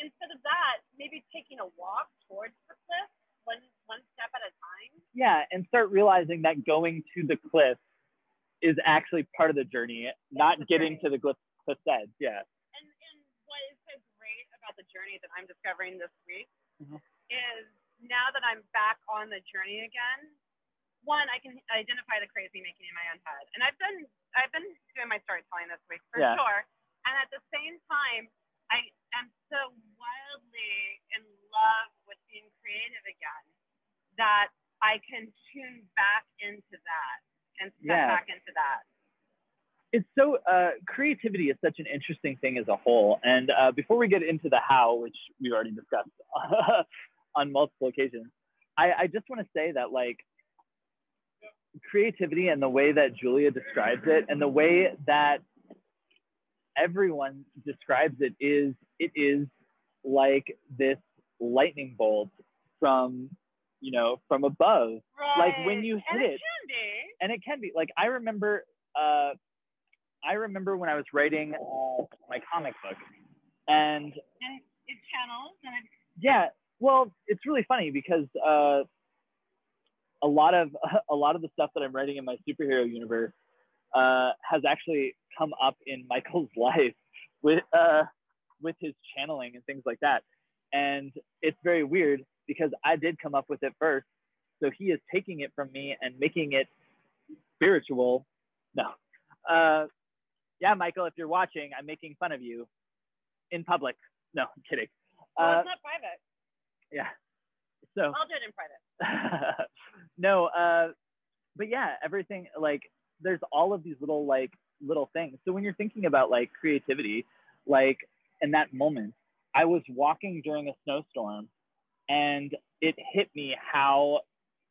Speaker 3: instead of that, maybe taking a walk towards the cliff, one one step at a time.
Speaker 2: yeah, and start realizing that going to the cliff is actually part of the journey, not
Speaker 3: the
Speaker 2: getting
Speaker 3: journey.
Speaker 2: to the cliff, cliff's edge. Yeah.
Speaker 3: And and what is so great about the journey that I'm discovering this week
Speaker 2: Mhm.
Speaker 3: is now that I'm back on the journey again, one, I can identify the crazy making in my own head. And I've been I've been doing my storytelling this week for
Speaker 2: Yeah.
Speaker 3: sure. And at the same time, I am so wildly in love being creative again that I can tune back into that and step
Speaker 2: Yeah.
Speaker 3: back into that.
Speaker 2: it's so uh, creativity is such an interesting thing as a whole. And uh, before we get into the how, which we've already discussed on multiple occasions, I, I just want to say that like creativity and the way that Julia describes it and the way that everyone describes it is it is like this lightning bolt from you know from above
Speaker 3: Right.
Speaker 2: like when you hit
Speaker 3: and
Speaker 2: it
Speaker 3: it can be.
Speaker 2: and it can be like i remember uh i remember when i was writing uh, my comic book and
Speaker 3: And it channels and it
Speaker 2: yeah well it's really funny because uh a lot of a lot of the stuff that i'm writing in my superhero universe uh has actually come up in michael's life with uh with his channeling and things like that and it's very weird because i did come up with it first so he is taking it from me and making it spiritual no uh yeah michael if you're watching i'm making fun of you in public no i'm kidding
Speaker 3: well,
Speaker 2: uh
Speaker 3: it's not private.
Speaker 2: yeah so
Speaker 3: I'll do it in private.
Speaker 2: no, uh, but yeah, everything like there's all of these little like little things. So when you're thinking about like creativity, like in that moment, I was walking during a snowstorm and it hit me how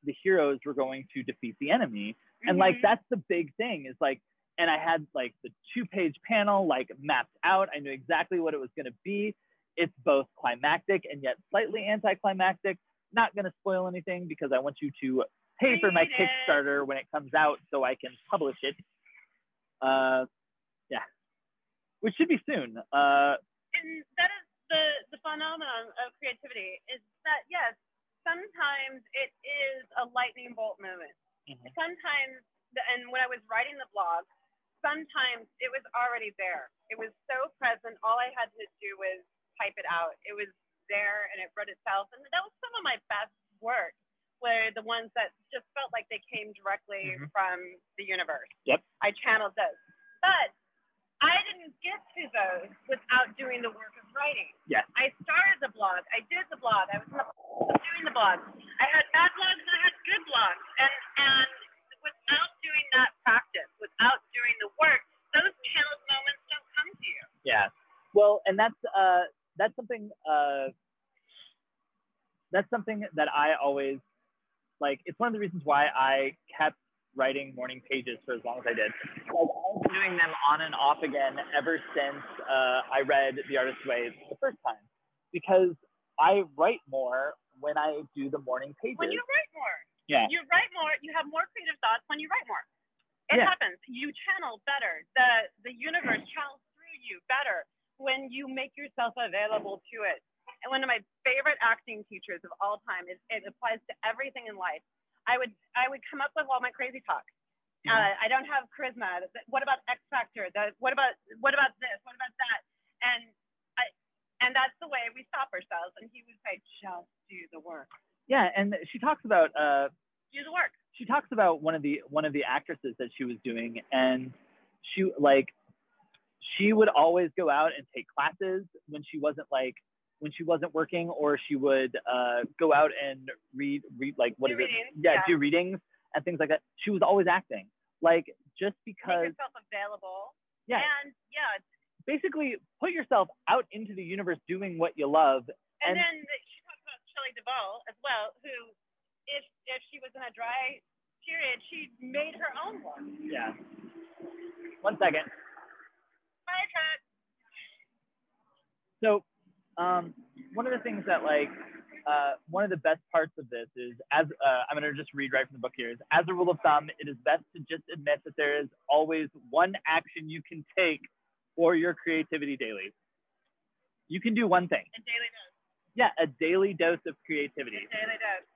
Speaker 2: the heroes were going to defeat the enemy. And like
Speaker 3: Mhm.
Speaker 2: that's the big thing is like and I had like the two page panel like mapped out. I knew exactly what it was going to be. It's both climactic and yet slightly anticlimactic. Not going to spoil anything because I want you to pay for my Kickstarter when it comes out so I can publish it. Uh, yeah, which should be soon. Uh,
Speaker 3: and that is the the phenomenon of creativity is that yes, sometimes it is a lightning bolt moment.
Speaker 2: Mhm.
Speaker 3: Sometimes, and when I was writing the blog, sometimes it was already there. It was so present. All I had to do was type it out. It was there and it wrote itself. And that was some of my best work. Were the ones that just felt like they came directly
Speaker 2: Mhm.
Speaker 3: from the universe.
Speaker 2: Yep.
Speaker 3: I channeled those. But I didn't get to those without doing the work of writing.
Speaker 2: Yeah.
Speaker 3: I started the blog. I did the blog. I was doing the blog. I had bad blogs and I had good blogs. And and without doing that practice, without doing the work, those channeled moments don't come to you.
Speaker 2: Yeah. Well, and that's uh, that's something uh, that's something that I always like. It's one of the reasons why I kept writing morning pages for as long as I did. Like, I've been doing them on and off again ever since uh, I read The Artist's Way the first time, because I write more when I do the morning pages.
Speaker 3: When you write more,
Speaker 2: yeah.
Speaker 3: you write more. You have more creative thoughts when you write more. It
Speaker 2: Yeah.
Speaker 3: happens. You channel better. The the universe channels through you better when you make yourself available to it. And one of my favorite acting teachers of all time is it applies to everything in life. I would I would come up with all my crazy talk.
Speaker 2: Mhm.
Speaker 3: Uh, I don't have charisma. What about X Factor? The, what about what about this? What about that? And I and that's the way we stop ourselves. And he would say, just do the work.
Speaker 2: Yeah, and she talks about uh,
Speaker 3: Do the work.
Speaker 2: she talks about one of the one of the actresses that she was doing and she like she would always go out and take classes when she wasn't like when she wasn't working or she would uh, go out and read read like what
Speaker 3: Do
Speaker 2: is
Speaker 3: readings,
Speaker 2: it yeah,
Speaker 3: yeah.
Speaker 2: do readings and things like that she was always acting like just because.
Speaker 3: Make yourself available.
Speaker 2: yeah
Speaker 3: And yeah,
Speaker 2: basically put yourself out into the universe doing what you love
Speaker 3: And,
Speaker 2: And-
Speaker 3: then she talks about Shelley Duvall as well, who, if if she was in a dry period, she made her own one.
Speaker 2: yeah one second
Speaker 3: Fire truck.
Speaker 2: So, um, one of the things that like, uh, one of the best parts of this is as uh, I'm going to just read right from the book here is as a rule of thumb, it is best to just admit that there is always one action you can take for your creativity daily. You can do one thing.
Speaker 3: A daily dose.
Speaker 2: Yeah, a daily dose of creativity.
Speaker 3: A daily dose.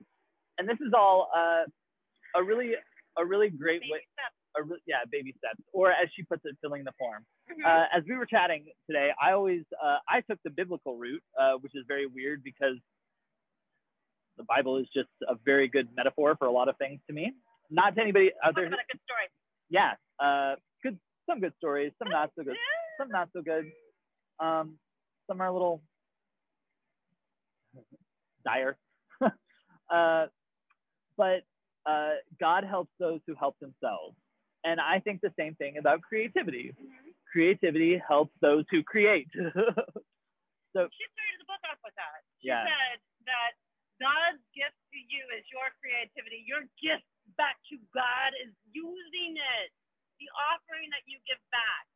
Speaker 2: And this is all uh, a really, a really great
Speaker 3: Baby
Speaker 2: way,
Speaker 3: steps.
Speaker 2: Yeah, baby steps, or as she puts it, filling the form.
Speaker 3: Mhm.
Speaker 2: Uh, as we were chatting today, I always uh, I took the biblical route, uh, which is very weird because the Bible is just a very good metaphor for a lot of things to me. Not to anybody out there.
Speaker 3: about a good story.
Speaker 2: Yeah, uh, good. Some good stories, some not so good, some not so good. Um, some are a little dire. uh, but uh, God helps those who help themselves. And I think the same thing about creativity.
Speaker 3: Mhm.
Speaker 2: Creativity helps those who create. so,
Speaker 3: She started the book off with that. She
Speaker 2: Yeah.
Speaker 3: said that God's gift to you is your creativity. Your gift back to God is using it, the offering that you give back.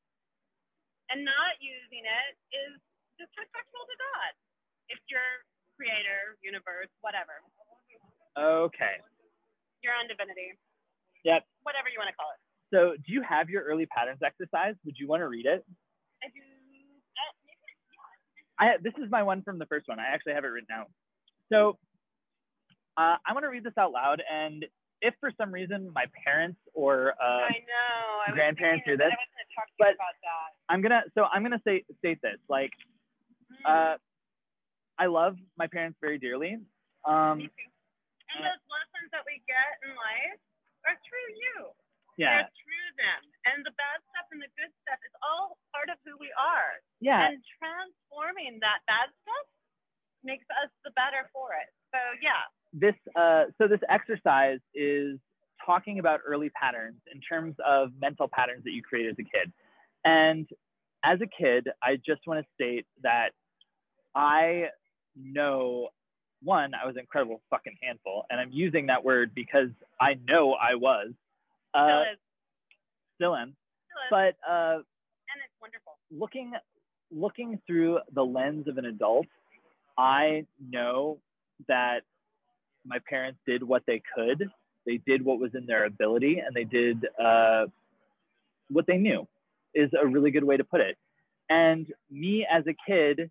Speaker 3: And not using it is disrespectful to God. If you're creator, universe, whatever,
Speaker 2: okay.
Speaker 3: your own divinity,
Speaker 2: Yep.
Speaker 3: whatever you want to call it.
Speaker 2: So, do you have your early patterns exercise? Would you want to read it?
Speaker 3: I do. Uh,
Speaker 2: I this is my one from the first one. I actually have it written out. So uh, I want to read this out loud, and if for some reason my parents or uh,
Speaker 3: I know. I
Speaker 2: grandparents hear this,
Speaker 3: I was going to talk
Speaker 2: but-
Speaker 3: about that.
Speaker 2: I'm gonna so I'm gonna say state this like
Speaker 3: Mm,
Speaker 2: uh, I love my parents very dearly. Um.
Speaker 3: And those lessons that we get in life are through you.
Speaker 2: yeah,
Speaker 3: They're them. And the bad stuff and the good stuff is all part of who we are.
Speaker 2: yeah,
Speaker 3: And transforming that bad stuff makes us the better for it. So yeah.
Speaker 2: this uh, so this exercise is talking about early patterns in terms of mental patterns that you create as a kid. And as a kid, I just want to state that I know one, I was an incredible fucking handful, and I'm using that word because I know I was. Uh. Still am.
Speaker 3: Still is.
Speaker 2: But uh,
Speaker 3: and it's wonderful.
Speaker 2: looking looking through the lens of an adult, I know that my parents did what they could. They did what was in their ability, and they did uh, what they knew. Is a really good way to put it. And me as a kid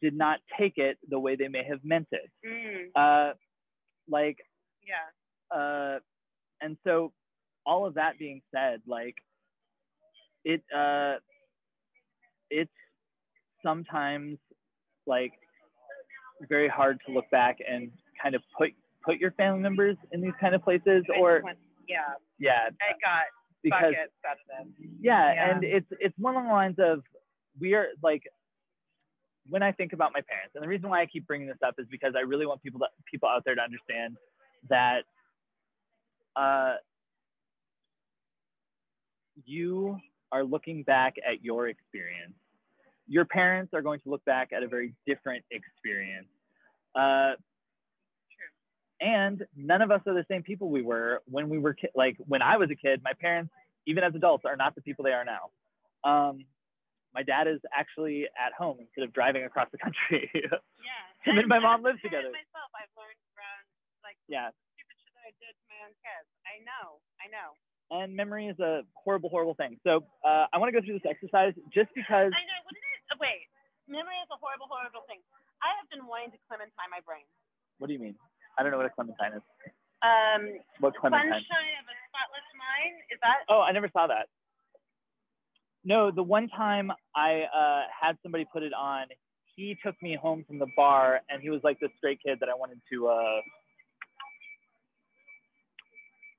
Speaker 2: did not take it the way they may have meant it.
Speaker 3: Mm,
Speaker 2: Uh, like
Speaker 3: yeah.
Speaker 2: uh, and so all of that being said, like it, uh, it's sometimes like very hard to look back and kind of put put your family members in these kind of places, or
Speaker 3: went- yeah.
Speaker 2: yeah,
Speaker 3: I got
Speaker 2: because
Speaker 3: buckets out of this.
Speaker 2: yeah,
Speaker 3: Yeah.
Speaker 2: and it's it's one along the lines of we are like when I think about my parents, and the reason why I keep bringing this up is because I really want people to, people out there to understand that uh, you are looking back at your experience. Your parents are going to look back at a very different experience. Uh, and none of us are the same people we were when we were ki- like when I was a kid. My parents, even as adults, are not the people they are now. Um, my dad is actually at home instead of driving across the country.
Speaker 3: Yeah.
Speaker 2: Him and my mom live together.
Speaker 3: Myself, I've learned around like
Speaker 2: yeah,
Speaker 3: stupid shit that I did to my own kids. I know. I know.
Speaker 2: And memory is a horrible, horrible thing. So uh, I want to go through this exercise just because.
Speaker 3: I know. Wouldn't it? oh, wait. Memory is a horrible, horrible thing. I have been wanting to clementine my brain.
Speaker 2: What do you mean? I don't know what a clementine is.
Speaker 3: Um,
Speaker 2: What clementine?
Speaker 3: sunshine of a spotless mind. Is that?
Speaker 2: Oh, I never saw that. No, the one time I uh, had somebody put it on, he took me home from the bar, and he was like this straight kid that I wanted to. Uh...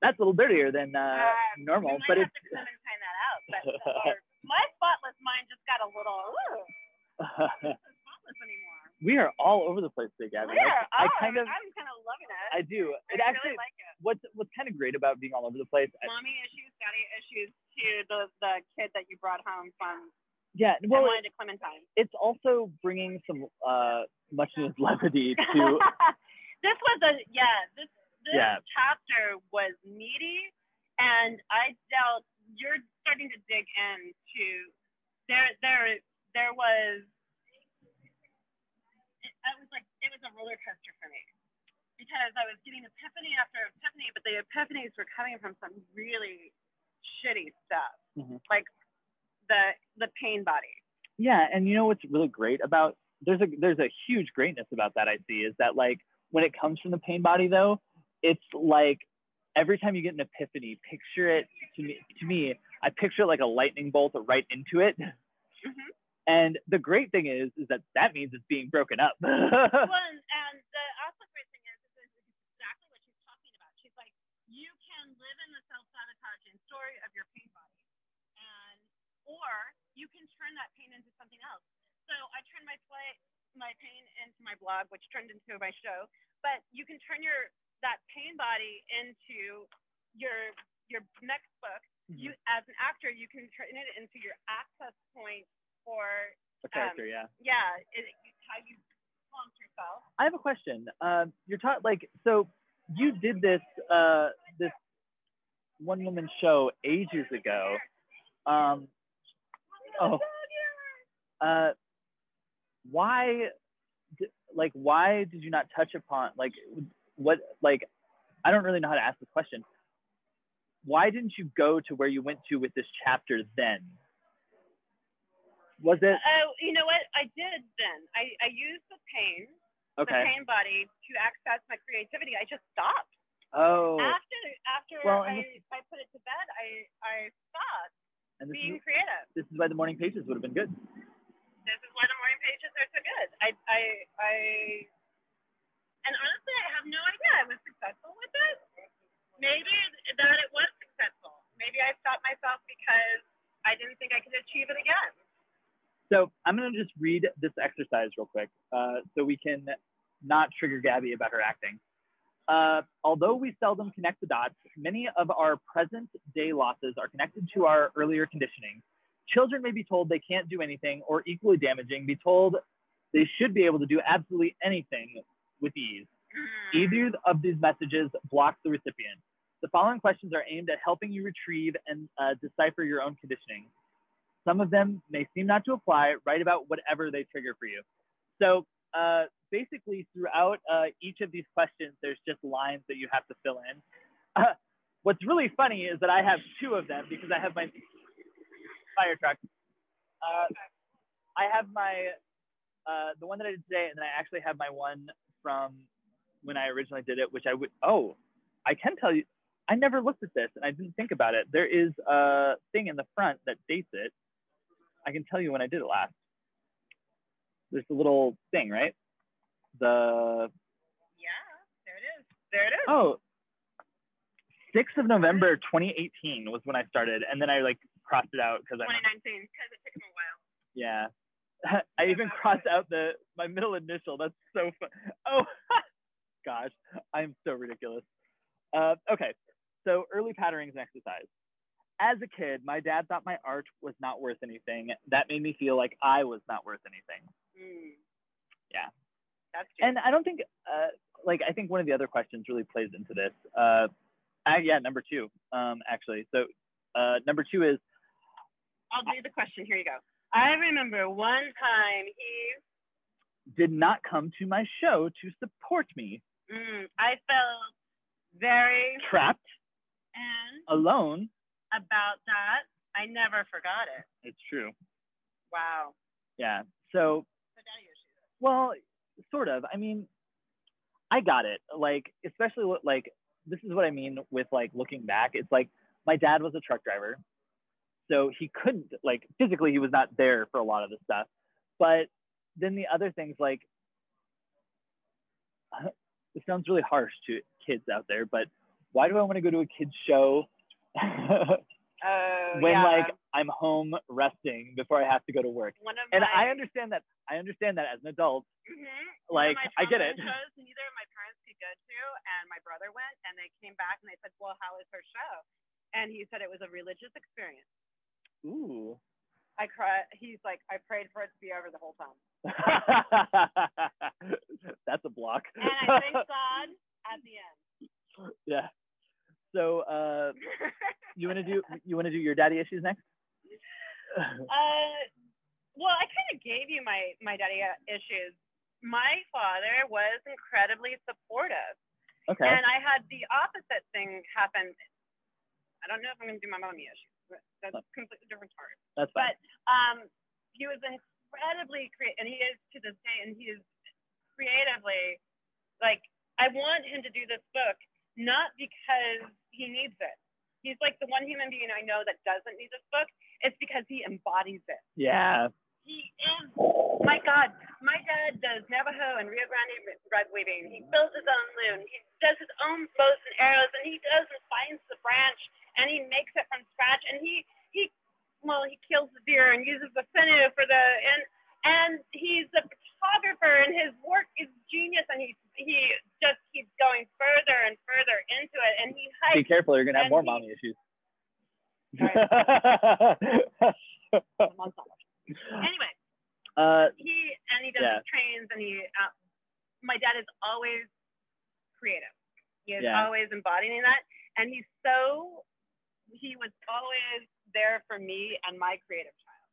Speaker 2: That's a little dirtier than uh,
Speaker 3: Uh,
Speaker 2: normal,
Speaker 3: we might
Speaker 2: but it's.
Speaker 3: to clementine that out. But or, my spotless mind just got a little. Spotless anymore.
Speaker 2: we are all over the place today, Gabby.
Speaker 3: Where?
Speaker 2: I, I
Speaker 3: oh,
Speaker 2: kind of,
Speaker 3: I'm kind of loving it.
Speaker 2: I do.
Speaker 3: I
Speaker 2: It actually,
Speaker 3: really like it.
Speaker 2: what's what's kind of great about being all over the place. I-
Speaker 3: Mommy issues, daddy issues to the the kid that you brought home from.
Speaker 2: yeah,
Speaker 3: Well, clementine.
Speaker 2: it's also bringing some uh, much needed levity to.
Speaker 3: this was a yeah. This this
Speaker 2: Yeah.
Speaker 3: chapter was meaty, and I dealt. You're starting to dig into there. There there was. It, I was like it was a roller coaster for me because I was getting epiphany after epiphany, but the epiphanies were coming from some really shitty stuff,
Speaker 2: Mhm.
Speaker 3: like the the pain body.
Speaker 2: Yeah, and you know what's really great about there's a there's a huge greatness about that I see is that like when it comes from the pain body though, it's like every time you get an epiphany, picture it to me to me, I picture it like a lightning bolt right into it.
Speaker 3: Mhm.
Speaker 2: And the great thing is is that that means it's being broken up.
Speaker 3: well, and, and the also great thing is, is exactly what she's talking about. She's like, you can live in the self-sabotaging story of your pain body, and or you can turn that pain into something else. So I turned my play, my pain into my blog, which turned into my show. But you can turn your that pain body into your your next book,
Speaker 2: Mm-hmm.
Speaker 3: you as an actor, you can turn it into your access point for
Speaker 2: A character, yeah.
Speaker 3: yeah, it, how you launch yourself.
Speaker 2: I have a question. Um, you're taught like so you did this uh, this one woman show ages ago. Um, oh, uh, why, like, why did you not touch upon like what like I don't really know how to ask this question. Why didn't you go to where you went to with this chapter then? Was it
Speaker 3: Oh, you know what? I did then. I, I used the pain, the pain body to access my creativity. I just stopped.
Speaker 2: Oh,
Speaker 3: After after
Speaker 2: Well,
Speaker 3: I, I put it to bed, I, I stopped
Speaker 2: and this
Speaker 3: being
Speaker 2: is,
Speaker 3: creative.
Speaker 2: this is why the morning pages would have been good.
Speaker 3: This is why the morning pages are so good. I I I and honestly I have no idea I was successful with it. Maybe that it was successful. Maybe I stopped myself because I didn't think I could achieve it again.
Speaker 2: So I'm going to just read this exercise real quick uh, so we can not trigger Gabby about her acting. Uh, although we seldom connect the dots, many of our present day losses are connected to our earlier conditioning. Children may be told they can't do anything, or equally damaging, be told they should be able to do absolutely anything with ease. Either of these messages blocks the recipient. The following questions are aimed at helping you retrieve and uh, decipher your own conditioning. Some of them may seem not to apply. Write about whatever they trigger for you. So uh, basically, throughout uh, each of these questions, there's just lines that you have to fill in. Uh, what's really funny is that I have two of them because I have my fire truck. Uh, I have my uh, the one that I did today, and then I actually have my one from when I originally did it, which I would. Oh, I can tell you, I never looked at this, and I didn't think about it. There is a thing in the front that dates it. I can tell you when I did it last. There's a little thing, right? The
Speaker 3: Yeah, there it is. There it is.
Speaker 2: oh, 6th of November 2018 was when I started, and then I like crossed it out because I
Speaker 3: 2019, because it took him a while.
Speaker 2: yeah. I even crossed out the my middle initial. That's so fun. Oh, gosh, I'm so ridiculous. Uh, okay, so early patterns and exercise. As a kid, my dad thought my art was not worth anything. That made me feel like I was not worth anything.
Speaker 3: Mm.
Speaker 2: Yeah.
Speaker 3: That's true.
Speaker 2: And I don't think, uh, like, I think one of the other questions really plays into this. Uh, uh, yeah, number two, um, actually. So, uh, number two is
Speaker 3: I'll do the question. Here you go. I remember one time he,
Speaker 2: did not come to my show to support me.
Speaker 3: mm, I felt very
Speaker 2: Trapped,
Speaker 3: and
Speaker 2: alone.
Speaker 3: about that. I never forgot it.
Speaker 2: It's true.
Speaker 3: Wow.
Speaker 2: Yeah. So,
Speaker 3: So daddy issues.
Speaker 2: well, sort of. I mean, I got it. Like, especially what, like, this is what I mean with like looking back. It's like my dad was a truck driver. So he couldn't, like, physically, he was not there for a lot of the stuff. But then the other things, like, it sounds really harsh to kids out there, but why do I want to go to a kid's show
Speaker 3: Oh,
Speaker 2: when,
Speaker 3: yeah.
Speaker 2: like, I'm home resting before I have to go to work? And
Speaker 3: my,
Speaker 2: I understand that. I understand that as an adult.
Speaker 3: Mhm.
Speaker 2: Like,
Speaker 3: One of my
Speaker 2: I get it.
Speaker 3: Shows neither of my parents could go to, and my brother went, and they came back and they said, "Well, how was her show?" And he said it was a religious experience.
Speaker 2: Ooh.
Speaker 3: I cried. He's like, I prayed for it to be over the whole time,
Speaker 2: That's a block.
Speaker 3: and I thank God at the end.
Speaker 2: yeah. So uh, you want to do you want to do your daddy issues next?
Speaker 3: Uh, well, I kind of gave you my my daddy uh, issues. My father was incredibly supportive,
Speaker 2: okay.
Speaker 3: and I had the opposite thing happen. I don't know if I'm going to do my mommy issues. That's a completely different story.
Speaker 2: That's fine.
Speaker 3: But um, he was incredibly creative, and he is to this day, and he is creatively like I want him to do this book not because he needs it. He's like the one human being I know that doesn't need this book. It's because he embodies it.
Speaker 2: yeah.
Speaker 3: He is. My God, my dad does Navajo and Rio Grande red weaving. He builds his own loom. He does his own bows and arrows, and he does and finds the branch, and he makes it from scratch. And he he well, he kills the deer and uses the sinew for the and and he's a photographer, and his work is genius, and he he just keeps going further and further into it, and he hikes
Speaker 2: be careful. You're gonna have more
Speaker 3: he-
Speaker 2: mommy issues.
Speaker 3: My mom's not watching. Anyway,
Speaker 2: uh,
Speaker 3: he and he does
Speaker 2: Yeah.
Speaker 3: trains and he. Uh, my dad is always creative. He is
Speaker 2: Yeah.
Speaker 3: always embodying that, and he's so. He was always there for me and my creative child,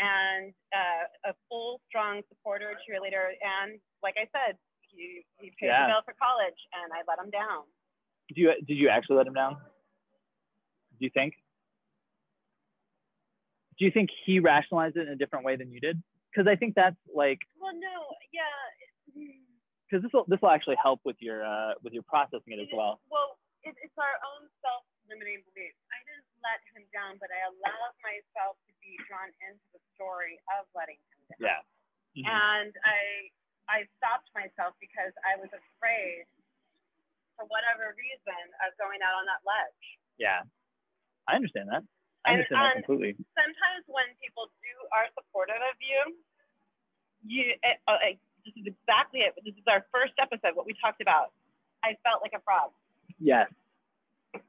Speaker 3: and uh, a full, strong supporter, cheerleader, and like I said, he he paid
Speaker 2: Yeah.
Speaker 3: the bill for college, and I let him down.
Speaker 2: did you did you actually let him down? Do you think? Do you think he rationalized it in a different way than you did? Because I think that's like
Speaker 3: Well, no, yeah.
Speaker 2: because this will this will actually help with your uh, with your processing it as
Speaker 3: It is-
Speaker 2: well.
Speaker 3: Well, it, it's our own self-limiting beliefs. I didn't let him down, but I allowed myself to be drawn into the story of letting him down.
Speaker 2: Yeah. Mhm.
Speaker 3: And I I stopped myself because I was afraid, for whatever reason, of going out on that ledge.
Speaker 2: Yeah. I understand that. I
Speaker 3: And-
Speaker 2: understand that completely.
Speaker 3: Sometimes when people do are supportive of you, you uh, uh, this is exactly it. This is our first episode. What we talked about. I felt like a fraud.
Speaker 2: Yes.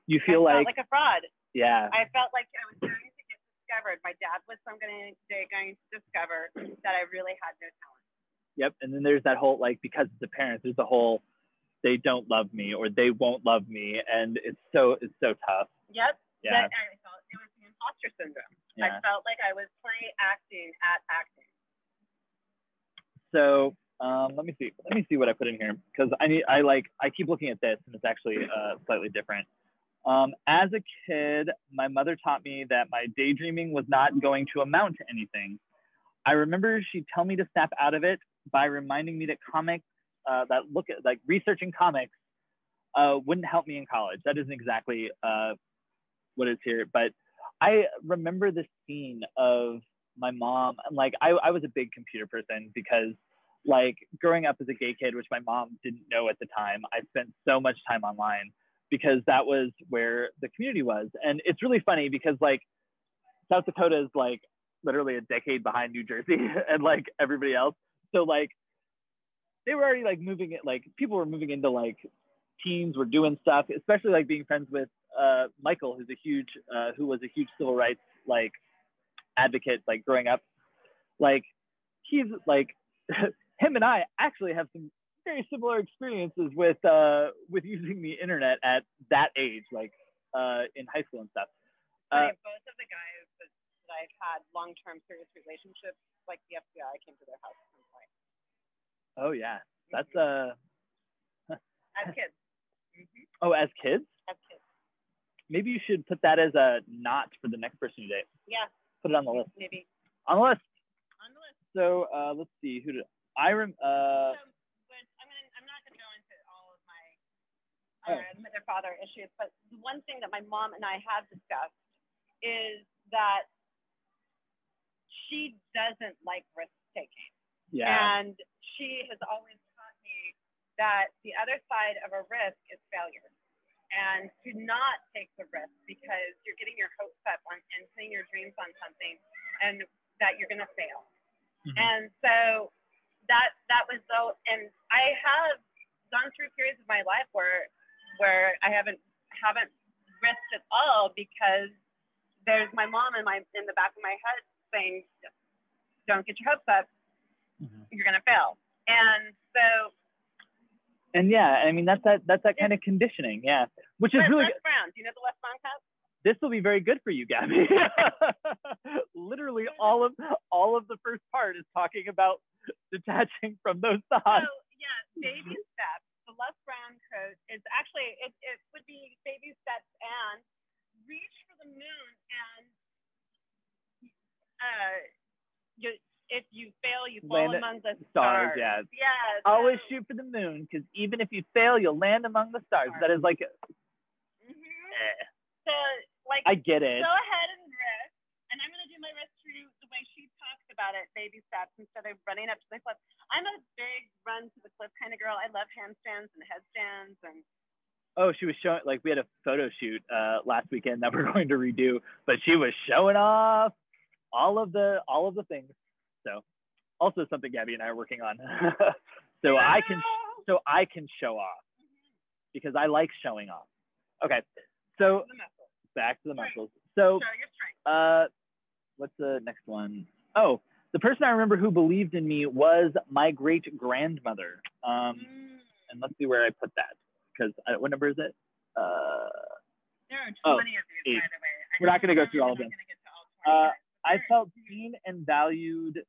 Speaker 2: You feel
Speaker 3: I
Speaker 2: like,
Speaker 3: felt like a fraud.
Speaker 2: Yeah.
Speaker 3: I felt like I was going to get discovered. My dad was going to discover that I really had no talent.
Speaker 2: Yep. And then there's that whole like because it's the parents, there's the whole they don't love me or they won't love me, and it's so it's so tough.
Speaker 3: Yep.
Speaker 2: Yeah.
Speaker 3: That I felt it was the imposter syndrome.
Speaker 2: Yeah.
Speaker 3: I felt like I was play acting at acting.
Speaker 2: So um, let me see. Let me see what I put in here because I need. I like. I keep looking at this, and it's actually uh, slightly different. Um, as a kid, my mother taught me that my daydreaming was not going to amount to anything. I remember she'd tell me to snap out of it by reminding me that comics, uh, that look at like researching comics, uh, wouldn't help me in college. That isn't exactly uh, what is here, but I remember the scene of my mom. Like I, I was a big computer person because like growing up as a gay kid, which my mom didn't know at the time, I spent so much time online because that was where the community was. And it's really funny because like South Dakota is like literally a decade behind New Jersey and like everybody else. So like they were already like moving it like people were moving into like teams were doing stuff, especially like being friends with uh, Michael, who's a huge uh, who was a huge civil rights like advocate like growing up. Like he's like him and I actually have some very similar experiences with uh, with using the internet at that age, like uh, in high school and stuff.
Speaker 3: I
Speaker 2: Uh,
Speaker 3: both of the guys that, that I've had long-term serious relationships, like the FBI came to their house at some point
Speaker 2: oh yeah, that's uh
Speaker 3: as kids. Mm-hmm.
Speaker 2: oh as kids.
Speaker 3: As kids.
Speaker 2: Maybe you should put that as a not for the next person you date.
Speaker 3: Yeah,
Speaker 2: Put it on the list.
Speaker 3: maybe
Speaker 2: On the list.
Speaker 3: on the list.
Speaker 2: So uh, let's see who did I rem uh
Speaker 3: so, but I'm gonna, I'm not gonna go into all of my
Speaker 2: Oh.
Speaker 3: uh, mother father issues, but the one thing that my mom and I have discussed is that she doesn't like risk taking.
Speaker 2: yeah
Speaker 3: And she has always taught me that the other side of a risk is failure. And to not take the risk because you're getting your hopes up on and putting your dreams on something and that you're gonna fail.
Speaker 2: Mhm.
Speaker 3: And so that that was so and I have gone through periods of my life where where I haven't haven't risked at all because there's my mom in my in the back of my head saying, Don't get your hopes up,
Speaker 2: Mhm.
Speaker 3: you're gonna fail. And so
Speaker 2: and yeah, I mean that's that that's that kind of conditioning, yeah, which is really
Speaker 3: Les Brown, do you know the Les Brown
Speaker 2: this will be very good for you, Gabby. Literally all of all of the first part is talking about detaching from those thoughts.
Speaker 3: So yeah, baby steps. The Les Brown quote is actually it, it would be baby steps and reach for the moon and uh you if you fail you fall
Speaker 2: Land-
Speaker 3: among the
Speaker 2: stars,
Speaker 3: stars.
Speaker 2: yeah.
Speaker 3: Yes.
Speaker 2: Always shoot for the moon, because even if you fail, you'll land among the stars. That is like,
Speaker 3: hmm
Speaker 2: eh,
Speaker 3: So like
Speaker 2: I get it.
Speaker 3: go ahead and risk. And I'm gonna do my risk through the way she talks about it, baby steps instead of running up to the cliff. I'm a big run to the cliff kind of girl. I love handstands and headstands and
Speaker 2: Oh, she was showing like we had a photo shoot uh, last weekend that we're going to redo, but she was showing off all of the all of the things. So, also something Gabby and I are working on. so I can so I can show off because I like showing off. Okay, So back to the muscles. So
Speaker 3: Show your strength.
Speaker 2: uh, what's the next one? Oh, the person I remember who believed in me was my great grandmother. Um, and let's see where I put that because what number is it? Uh,
Speaker 3: There are 20
Speaker 2: oh,
Speaker 3: of these,
Speaker 2: eight.
Speaker 3: by the way. I
Speaker 2: We're not gonna go through all of them.
Speaker 3: to all
Speaker 2: Uh. I felt seen and valued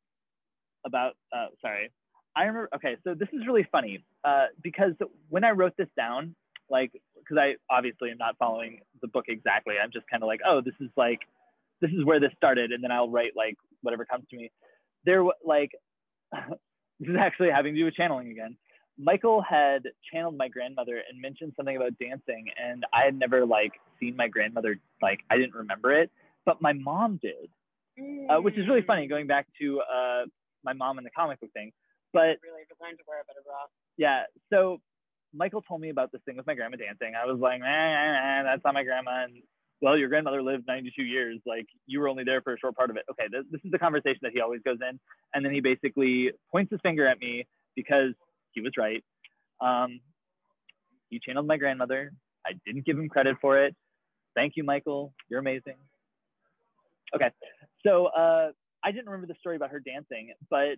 Speaker 2: about, uh, sorry. I remember, okay, so this is really funny uh, because when I wrote this down, like, because I obviously am not following the book exactly. I'm just kind of like, oh, this is like, this is where this started. And then I'll write like whatever comes to me. There, wa- like, this is actually having to do with channeling again. Michael had channeled my grandmother and mentioned something about dancing, and I had never like seen my grandmother like I didn't remember it, but my mom did uh, which is really funny going back to uh, my mom and the comic book thing. But
Speaker 3: Really learn to wear a bra.
Speaker 2: yeah, so Michael told me about this thing with my grandma dancing. I was like, nah, nah, nah, that's not my grandma. And well, your grandmother lived 92 years. Like you were only there for a short part of it. Okay, this, this is the conversation that he always goes in. And then he basically points his finger at me because he was right. Um, he channeled my grandmother. I didn't give him credit for it. Thank you, Michael. You're amazing. Okay, so uh, I didn't remember the story about her dancing, but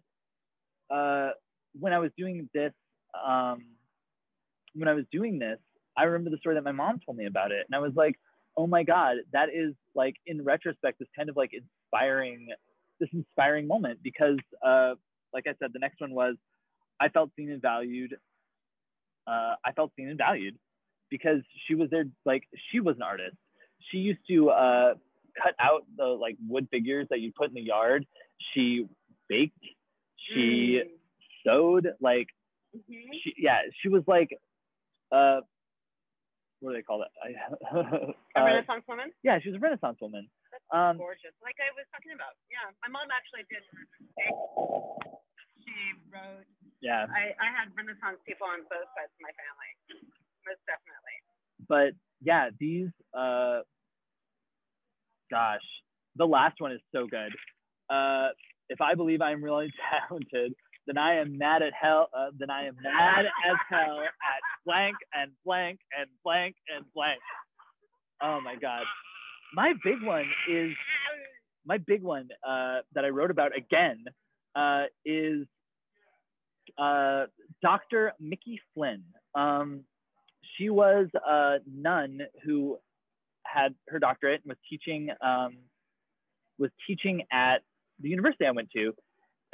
Speaker 2: uh, when I was doing this, um, when I was doing this, I remember the story that my mom told me about it, and I was like, "Oh my God, that is like in retrospect, this kind of like inspiring, this inspiring moment." Because, uh, like I said, the next one was, I felt seen and valued. Uh, I felt seen and valued because she was there. Like she was an artist. She used to uh, cut out the like wood figures that you put in the yard. She baked. She
Speaker 3: Mm.
Speaker 2: sewed. Like
Speaker 3: Mhm.
Speaker 2: she yeah she was like uh what do they call it I,
Speaker 3: A
Speaker 2: uh,
Speaker 3: Renaissance woman?
Speaker 2: yeah she was a renaissance woman
Speaker 3: That's
Speaker 2: um
Speaker 3: gorgeous. Like I was talking about. Yeah. My mom actually did. She wrote.
Speaker 2: yeah
Speaker 3: I, I had Renaissance people on both sides of my family. Most definitely.
Speaker 2: but yeah these uh gosh the last one is so good uh if i believe i'm really talented then i am mad at hell uh, then i am mad as hell at blank and blank and blank and blank oh my god my big one is my big one uh, that I wrote about again uh, is uh, Dr. Mickey Flynn. Um, she was a nun who had her doctorate and was teaching um, was teaching at the university I went to,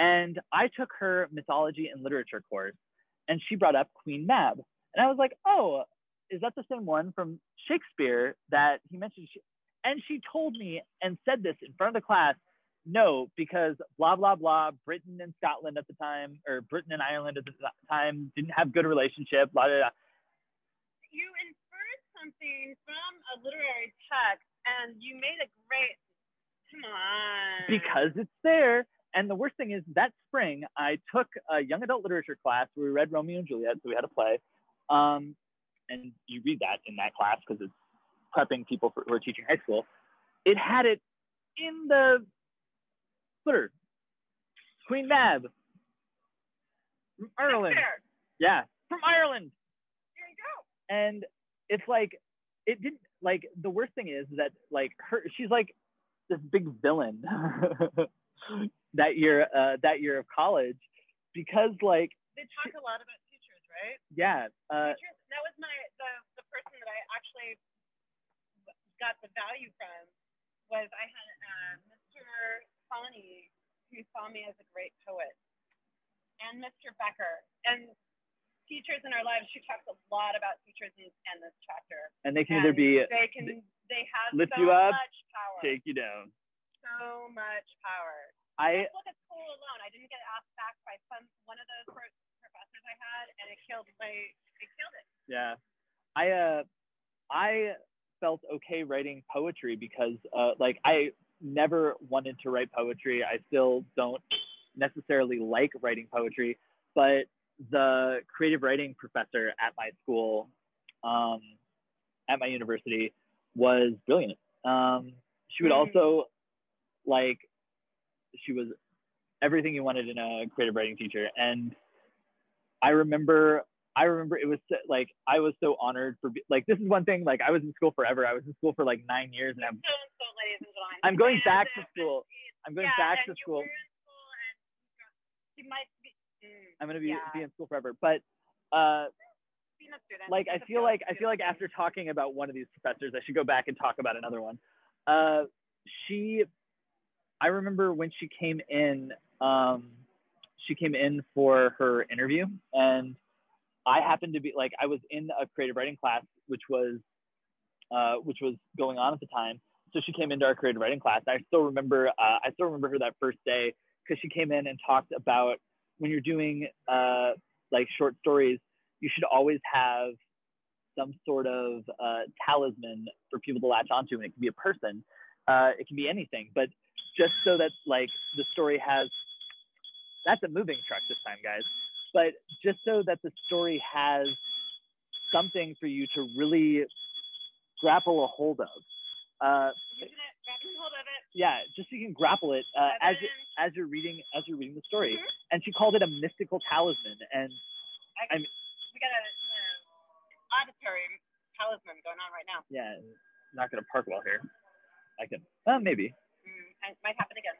Speaker 2: and I took her mythology and literature course, and she brought up Queen Mab, and I was like, oh, is that the same one from Shakespeare that he mentioned? And she told me and said this in front of the class no because blah blah blah britain and scotland at the time or britain and ireland at the time didn't have good relationship blah blah blah
Speaker 3: You inferred something from a literary text, and you made a great. Come on.
Speaker 2: because it's there and the worst thing is that spring i took a young adult literature class where we read romeo and juliet so we had a play. Um, and you read that in that class because it's prepping people for, who are teaching high school. It had it in the footer. Queen mab. From ireland. yeah. From ireland.
Speaker 3: There you go.
Speaker 2: and it's like it didn't like the worst thing is that like her she's like this big villain that year uh that year of college because like
Speaker 3: They talk a lot about teachers, right?
Speaker 2: yeah uh
Speaker 3: teachers. That was my the the person that I actually got the value from was I had uh, Mr. Connie who saw me as a great poet, and Mr. Becker and teachers in our lives. She talks a lot about teachers in, in this chapter.
Speaker 2: and they can either be
Speaker 3: they can they have
Speaker 2: lift
Speaker 3: so
Speaker 2: you up,
Speaker 3: much power.
Speaker 2: take you down
Speaker 3: so much power.
Speaker 2: I
Speaker 3: Just look at school alone. I didn't get asked back by some one of those pro- professors I had, and it killed my it killed it.
Speaker 2: yeah i uh i felt okay writing poetry because uh like i never wanted to write poetry i still don't necessarily like writing poetry but the creative writing professor at my school um at my university was brilliant um she would
Speaker 3: Mm.
Speaker 2: also like she was everything you wanted in a creative writing teacher and i remember I remember it was like I was so honored for like this is one thing like I was in school forever. I was in school for like nine years and I'm
Speaker 3: So and so, ladies and gentlemen.
Speaker 2: I'm going back to school. I'm going back to school.
Speaker 3: were in school and might be.
Speaker 2: I'm gonna be be in school forever. But uh like I feel like I feel like after talking about one of these professors, I should go back and talk about another one. Uh, she, I remember when she came in, um, she came in for her interview, and I happened to be like I was in a creative writing class, which was, uh, which was going on at the time. So she came into our creative writing class. I still remember, uh, I still remember her that first day because she came in and talked about when you're doing uh, like short stories you should always have some sort of uh, talisman for people to latch onto, and it can be a person, uh, it can be anything, but just so that like the story has. That's a moving truck this time, guys. But just so that the story has something for you to really grapple a hold of. Uh,
Speaker 3: Using it, grabbing hold of it.
Speaker 2: yeah, just so you can grapple it uh, as you, as you're reading as you're reading the story.
Speaker 3: Mhm.
Speaker 2: And she called it a mystical talisman, and
Speaker 3: I,
Speaker 2: I'm-
Speaker 3: we got a uh, auditory talisman going on right now.
Speaker 2: yeah, not gonna park well here. I can, uh, maybe.
Speaker 3: It might happen again.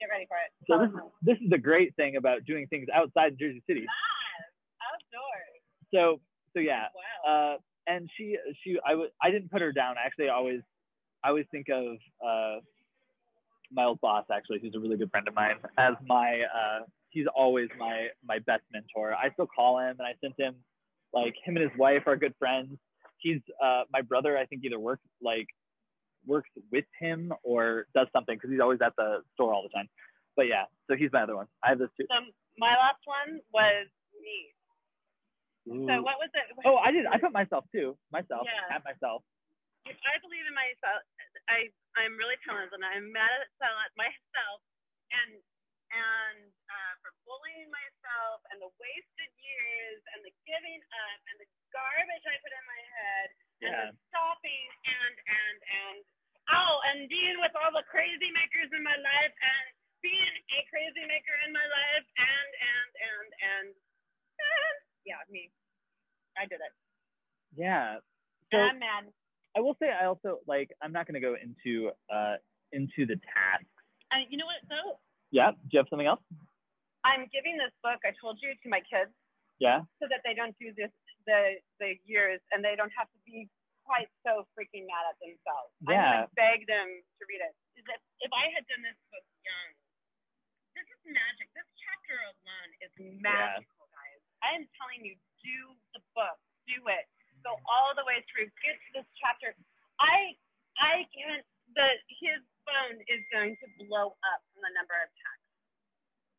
Speaker 3: Get ready for it.
Speaker 2: So this,
Speaker 3: Talisman.
Speaker 2: this is the great thing about doing things outside Jersey City.
Speaker 3: Live, outdoors.
Speaker 2: So so yeah,
Speaker 3: Wow.
Speaker 2: uh, and she she I was I didn't put her down. Actually, I always I always think of uh, my old boss actually, who's a really good friend of mine, as my uh, he's always my my best mentor. I still call him and I sent him like him and his wife are good friends. He's uh, my brother. I think either works like works with him or does something because he's always at the store all the time. But yeah, so he's my other one. I have this too.
Speaker 3: so my last one was me. So what was it?
Speaker 2: Oh, I did. I put myself too. Myself
Speaker 3: Yeah.
Speaker 2: at myself.
Speaker 3: I believe in myself, I I'm really talented, and I'm mad at at myself, and and uh, for bullying myself, and the wasted years, and the giving up, and the garbage I put in my head, and the stopping, and and and oh, and being with all the crazy makers in my life, and being a crazy maker in my life, and and and and, and yeah, me, I did it.
Speaker 2: Yeah. So
Speaker 3: I'm mad.
Speaker 2: I will say I also like I'm not gonna go into uh into the tasks.
Speaker 3: And you know what though?
Speaker 2: Yeah. Do you have something else?
Speaker 3: I'm giving this book I told you to my kids
Speaker 2: Yeah.
Speaker 3: so that they don't do this the the years and they don't have to be quite so freaking mad at themselves. I'm
Speaker 2: Yeah.
Speaker 3: gonna beg them to read it. If I had done this book young, this is magic. This chapter alone is magical, guys. I am telling you, do the book, do it. Go all the way through. Get to this chapter. I I can't. The his phone is going to blow up from the number of texts.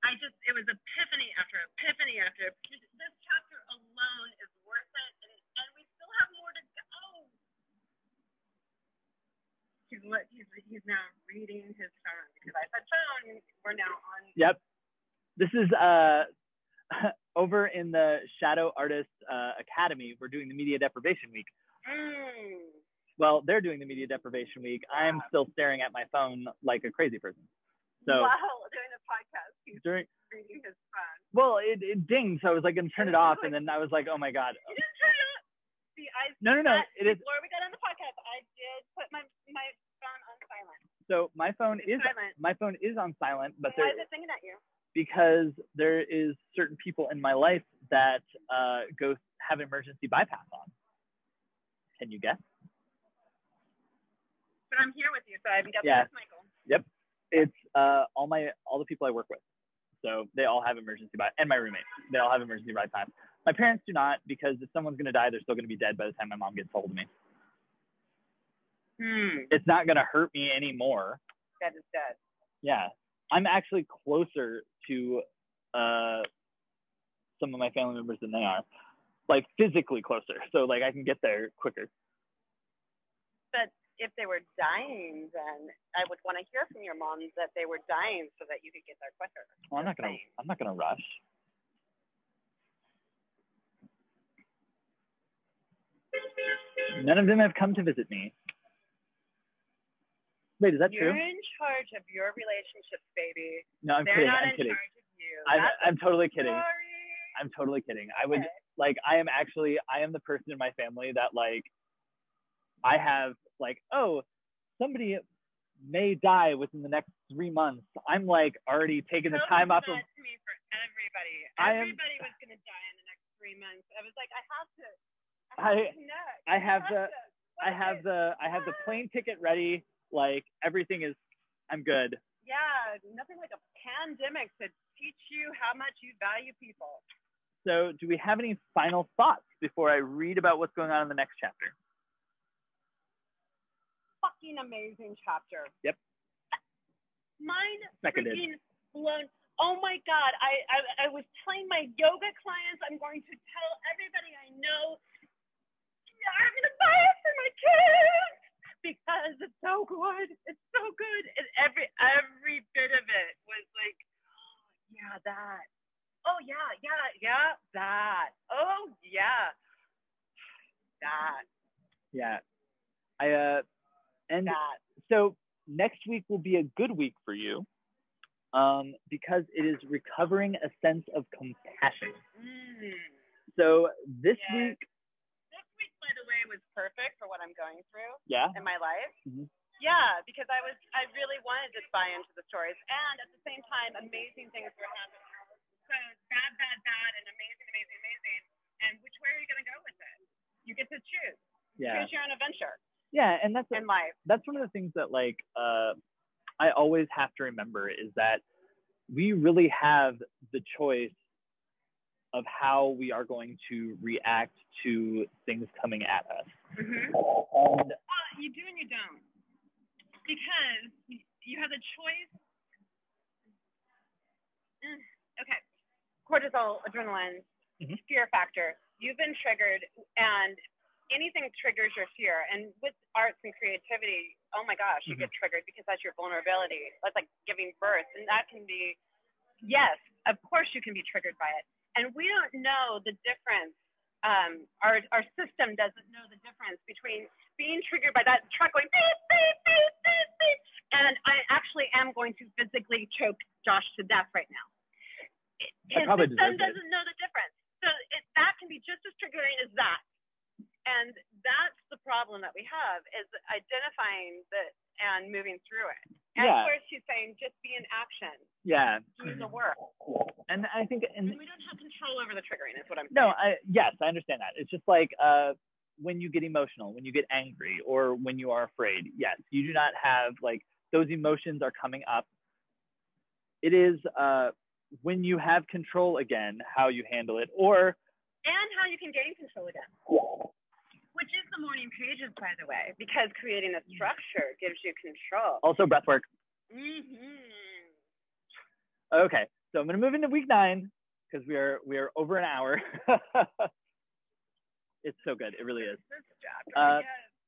Speaker 3: I just it was epiphany after epiphany after epiphany. this chapter alone is worth it, and, and we still have more to go. He's he's he's now reading his phone because I said phone. We're now on.
Speaker 2: Yep. This is uh over in the Shadow Artist uh, Academy. We're doing the Media Deprivation Week.
Speaker 3: Mm.
Speaker 2: Well, they're doing the Media Deprivation Week. I'm still staring at my phone like a crazy person. So
Speaker 3: While doing a podcast, he's
Speaker 2: during
Speaker 3: reading his phone.
Speaker 2: well, it, it dinged, so I was like gonna turn it off, and then I was like, oh my god.
Speaker 3: You didn't turn it up. See, I
Speaker 2: No, no, no. It is
Speaker 3: Before we got on the podcast, I did put my my phone on silent.
Speaker 2: so my phone is
Speaker 3: silent.
Speaker 2: my phone is on silent, but
Speaker 3: Why
Speaker 2: there
Speaker 3: is it singing at you?
Speaker 2: because there is certain people in my life that uh, go have emergency bypass on. Can you guess?
Speaker 3: But I'm here with you, so I haven't got
Speaker 2: Yeah.
Speaker 3: this, Michael.
Speaker 2: Yep, it's uh, all my all the people I work with. So they all have emergency by and my roommates. They all have emergency bypass. My parents do not because if someone's gonna die, they're still gonna be dead by the time my mom gets hold of me.
Speaker 3: Hmm.
Speaker 2: It's not gonna hurt me anymore.
Speaker 3: That is dead.
Speaker 2: Yeah, I'm actually closer to uh, some of my family members than they are, like physically closer. So like I can get there quicker.
Speaker 3: But if they were dying, then I would want to hear from your mom that they were dying so that you could get there quicker.
Speaker 2: Well, I'm not gonna. I'm not gonna rush. None of them have come to visit me. Wait, is that
Speaker 3: You're
Speaker 2: true?
Speaker 3: in charge of your relationships, baby.
Speaker 2: No, I'm
Speaker 3: They're
Speaker 2: kidding.
Speaker 3: not
Speaker 2: I'm
Speaker 3: in
Speaker 2: kidding.
Speaker 3: charge of you.
Speaker 2: I'm,
Speaker 3: That's
Speaker 2: I'm totally kidding.
Speaker 3: story.
Speaker 2: I'm totally kidding. I would
Speaker 3: Okay.
Speaker 2: Like I am actually I am the person in my family that like I have like oh somebody may die within the next three months. I'm like already taking the time off of
Speaker 3: to me for everybody.
Speaker 2: I am-
Speaker 3: Everybody was gonna die in the next three months. I was like, I have to. I,
Speaker 2: I-
Speaker 3: have connect.
Speaker 2: I have
Speaker 3: have
Speaker 2: the. I have the I have the plane ticket ready. Like everything is I'm good.
Speaker 3: Yeah, nothing like a pandemic to teach you how much you value people.
Speaker 2: So do we have any final thoughts before I read about what's going on in the next chapter?
Speaker 3: Fucking amazing chapter.
Speaker 2: Yep.
Speaker 3: Mind
Speaker 2: Seconded.
Speaker 3: freaking blown. Oh my god! I, I I was telling my yoga clients I'm going to tell everybody I know. "Yeah, I'm gonna buy it for my kids because it's so good. It's so good. And every every bit of it was like, oh, yeah, that. Oh yeah, yeah, yeah, that. Oh yeah, that,
Speaker 2: Yeah. I uh and
Speaker 3: that.
Speaker 2: so next week will be a good week for you. Um, because it is recovering a sense of compassion.
Speaker 3: Mm.
Speaker 2: So this
Speaker 3: Yes.
Speaker 2: week,
Speaker 3: This week, by the way, was perfect for what I'm going through
Speaker 2: yeah,
Speaker 3: in my life.
Speaker 2: Mhm.
Speaker 3: Yeah, because I was, I really wanted to buy into the stories, and at the same time, amazing things were happening. So bad, bad, bad, and amazing, amazing, amazing. And which way are you gonna go with it? You get to choose.
Speaker 2: yeah,
Speaker 3: Choose your own adventure
Speaker 2: yeah, and that's
Speaker 3: in life.
Speaker 2: that's one of the things that like uh, I always have to remember is that we really have the choice of how we are going to react to things coming at us.
Speaker 3: Mm-hmm.
Speaker 2: And
Speaker 3: Well, you do and you don't. Because you have the choice. Mm, okay. Cortisol, adrenaline,
Speaker 2: Mhm.
Speaker 3: fear factor. You've been triggered, and anything triggers your fear. And with arts and creativity, oh my gosh, you get triggered because that's your vulnerability. That's like giving birth. And that can be, yes, of course you can be triggered by it. And we don't know the difference um, our our system doesn't know the difference between being triggered by that truck going beep beep beep beep beep, and I actually am going to physically choke Josh to death right now.
Speaker 2: I probably
Speaker 3: system
Speaker 2: it.
Speaker 3: doesn't know the difference, so it, that can be just as triggering as that. And that's the problem that we have is identifying the and moving through it. And
Speaker 2: Yeah.
Speaker 3: of course, she's saying just be in action,
Speaker 2: yeah,
Speaker 3: do the work.
Speaker 2: and I think and
Speaker 3: And we don't have control over the triggering. Is what I'm saying.
Speaker 2: No, I, yes, I understand that. It's just like uh, when you get emotional, when you get angry, or when you are afraid. Yes, you do not have like those emotions are coming up. It is uh, when you have control again, how you handle it, or
Speaker 3: and how you can gain control again. Which is the morning pages, by the way, because creating a structure gives you control.
Speaker 2: also breath work.
Speaker 3: Mm-hmm.
Speaker 2: Okay, so I'm gonna move into week nine because we are we are over an hour. it's so good, it really is. Uh.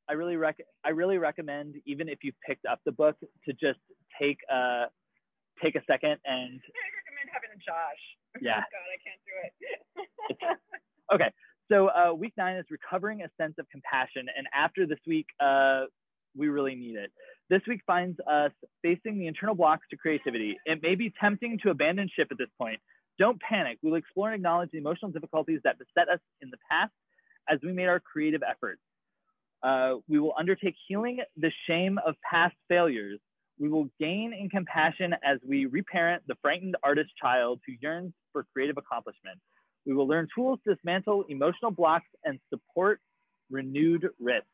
Speaker 2: I really rec I really recommend even if you picked up the book to just take uh take a second and
Speaker 3: I recommend having a Josh.
Speaker 2: Yeah.
Speaker 3: Oh God, I can't do it.
Speaker 2: okay. So uh, week nine is recovering a sense of compassion, and after this week, uh, we really need it. This week finds us facing the internal blocks to creativity. It may be tempting to abandon ship at this point. Don't panic. We'll explore and acknowledge the emotional difficulties that beset us in the past as we made our creative efforts. Uh, we will undertake healing the shame of past failures. We will gain in compassion as we reparent the frightened artist child who yearns for creative accomplishment. We will learn tools to dismantle emotional blocks and support renewed risks.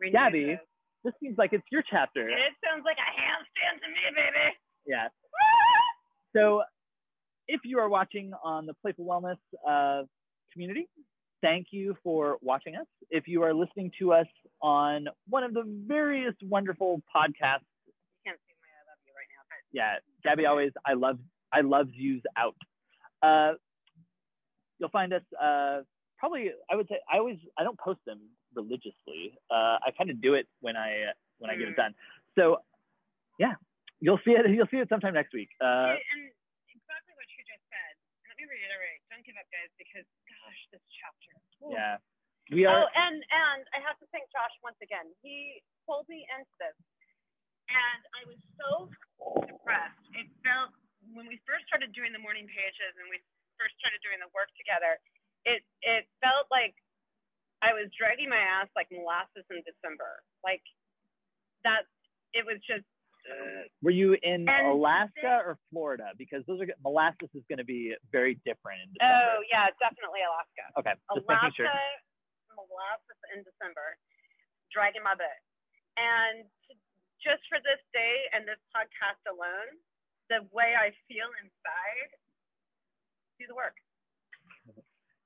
Speaker 3: Renew
Speaker 2: Gabby.
Speaker 3: this.
Speaker 2: This seems like it's your chapter.
Speaker 3: It sounds like a handstand to me, baby.
Speaker 2: Yeah. So, if you are watching on the Playful Wellness uh, community, thank you for watching us. If you are listening to us on one of the various wonderful podcasts,
Speaker 3: You can't see my I love you right now, but
Speaker 2: yeah, Gabby always I love I loves yous out. Uh, you'll find us uh, probably I would say I always I don't post them religiously. Uh, I kind of do it when I when I get it
Speaker 3: Mm.
Speaker 2: done. So yeah, you'll see it you'll see it sometime next week. Uh,
Speaker 3: and exactly what you just said. Let me reiterate: don't give up, guys, because gosh, this chapter.
Speaker 2: Yeah, we are.
Speaker 3: Oh, and and I have to thank Josh once again. He pulled me into this, and I was so depressed. It felt when we first started doing the morning pages and we first started doing the work together. it it felt like I was dragging my ass like molasses in December. Like that, it was just.
Speaker 2: Were you in
Speaker 3: And
Speaker 2: Alaska or Florida? Because those are molasses is going to be very different in December.
Speaker 3: oh yeah, definitely Alaska.
Speaker 2: Okay, just
Speaker 3: Alaska,
Speaker 2: making sure.
Speaker 3: molasses in December, dragging my butt. And just for this day and this podcast alone, the way I feel inside, do the work.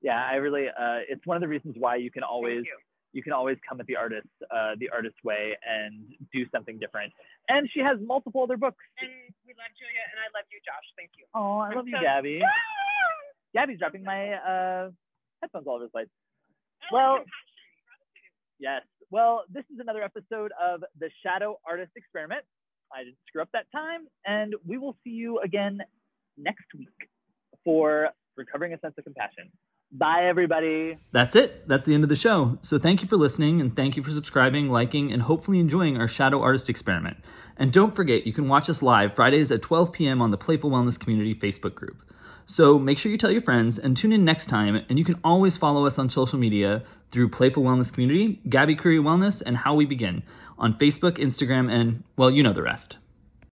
Speaker 2: Yeah, I really. Uh, it's one of the reasons why you can always
Speaker 3: you.
Speaker 2: you can always come at the artist uh, the artist way and do something different. And she has multiple other books.
Speaker 3: And we love Julia, and I love you, Josh. Thank you.
Speaker 2: Oh, I
Speaker 3: I'm
Speaker 2: love you,
Speaker 3: so-
Speaker 2: Gabby. Gabby's dropping my uh, headphones all over the place.
Speaker 3: Oh,
Speaker 2: Well- Yes. Well, this is another episode of the Shadow Artist Experiment. I didn't screw up that time, and we will see you again next week for Recovering a Sense of Compassion. Bye, everybody.
Speaker 1: That's it. That's the end of the show. So thank you for listening and thank you for subscribing, liking, and hopefully enjoying our Shadow Artist experiment. And don't forget, you can watch us live Fridays at 12 p.m. on the Playful Wellness Community Facebook group. So make sure you tell your friends and tune in next time. And you can always follow us on social media through Playful Wellness Community, Gabby Curry Wellness, and How We Begin on Facebook, Instagram, and, well, you know the rest.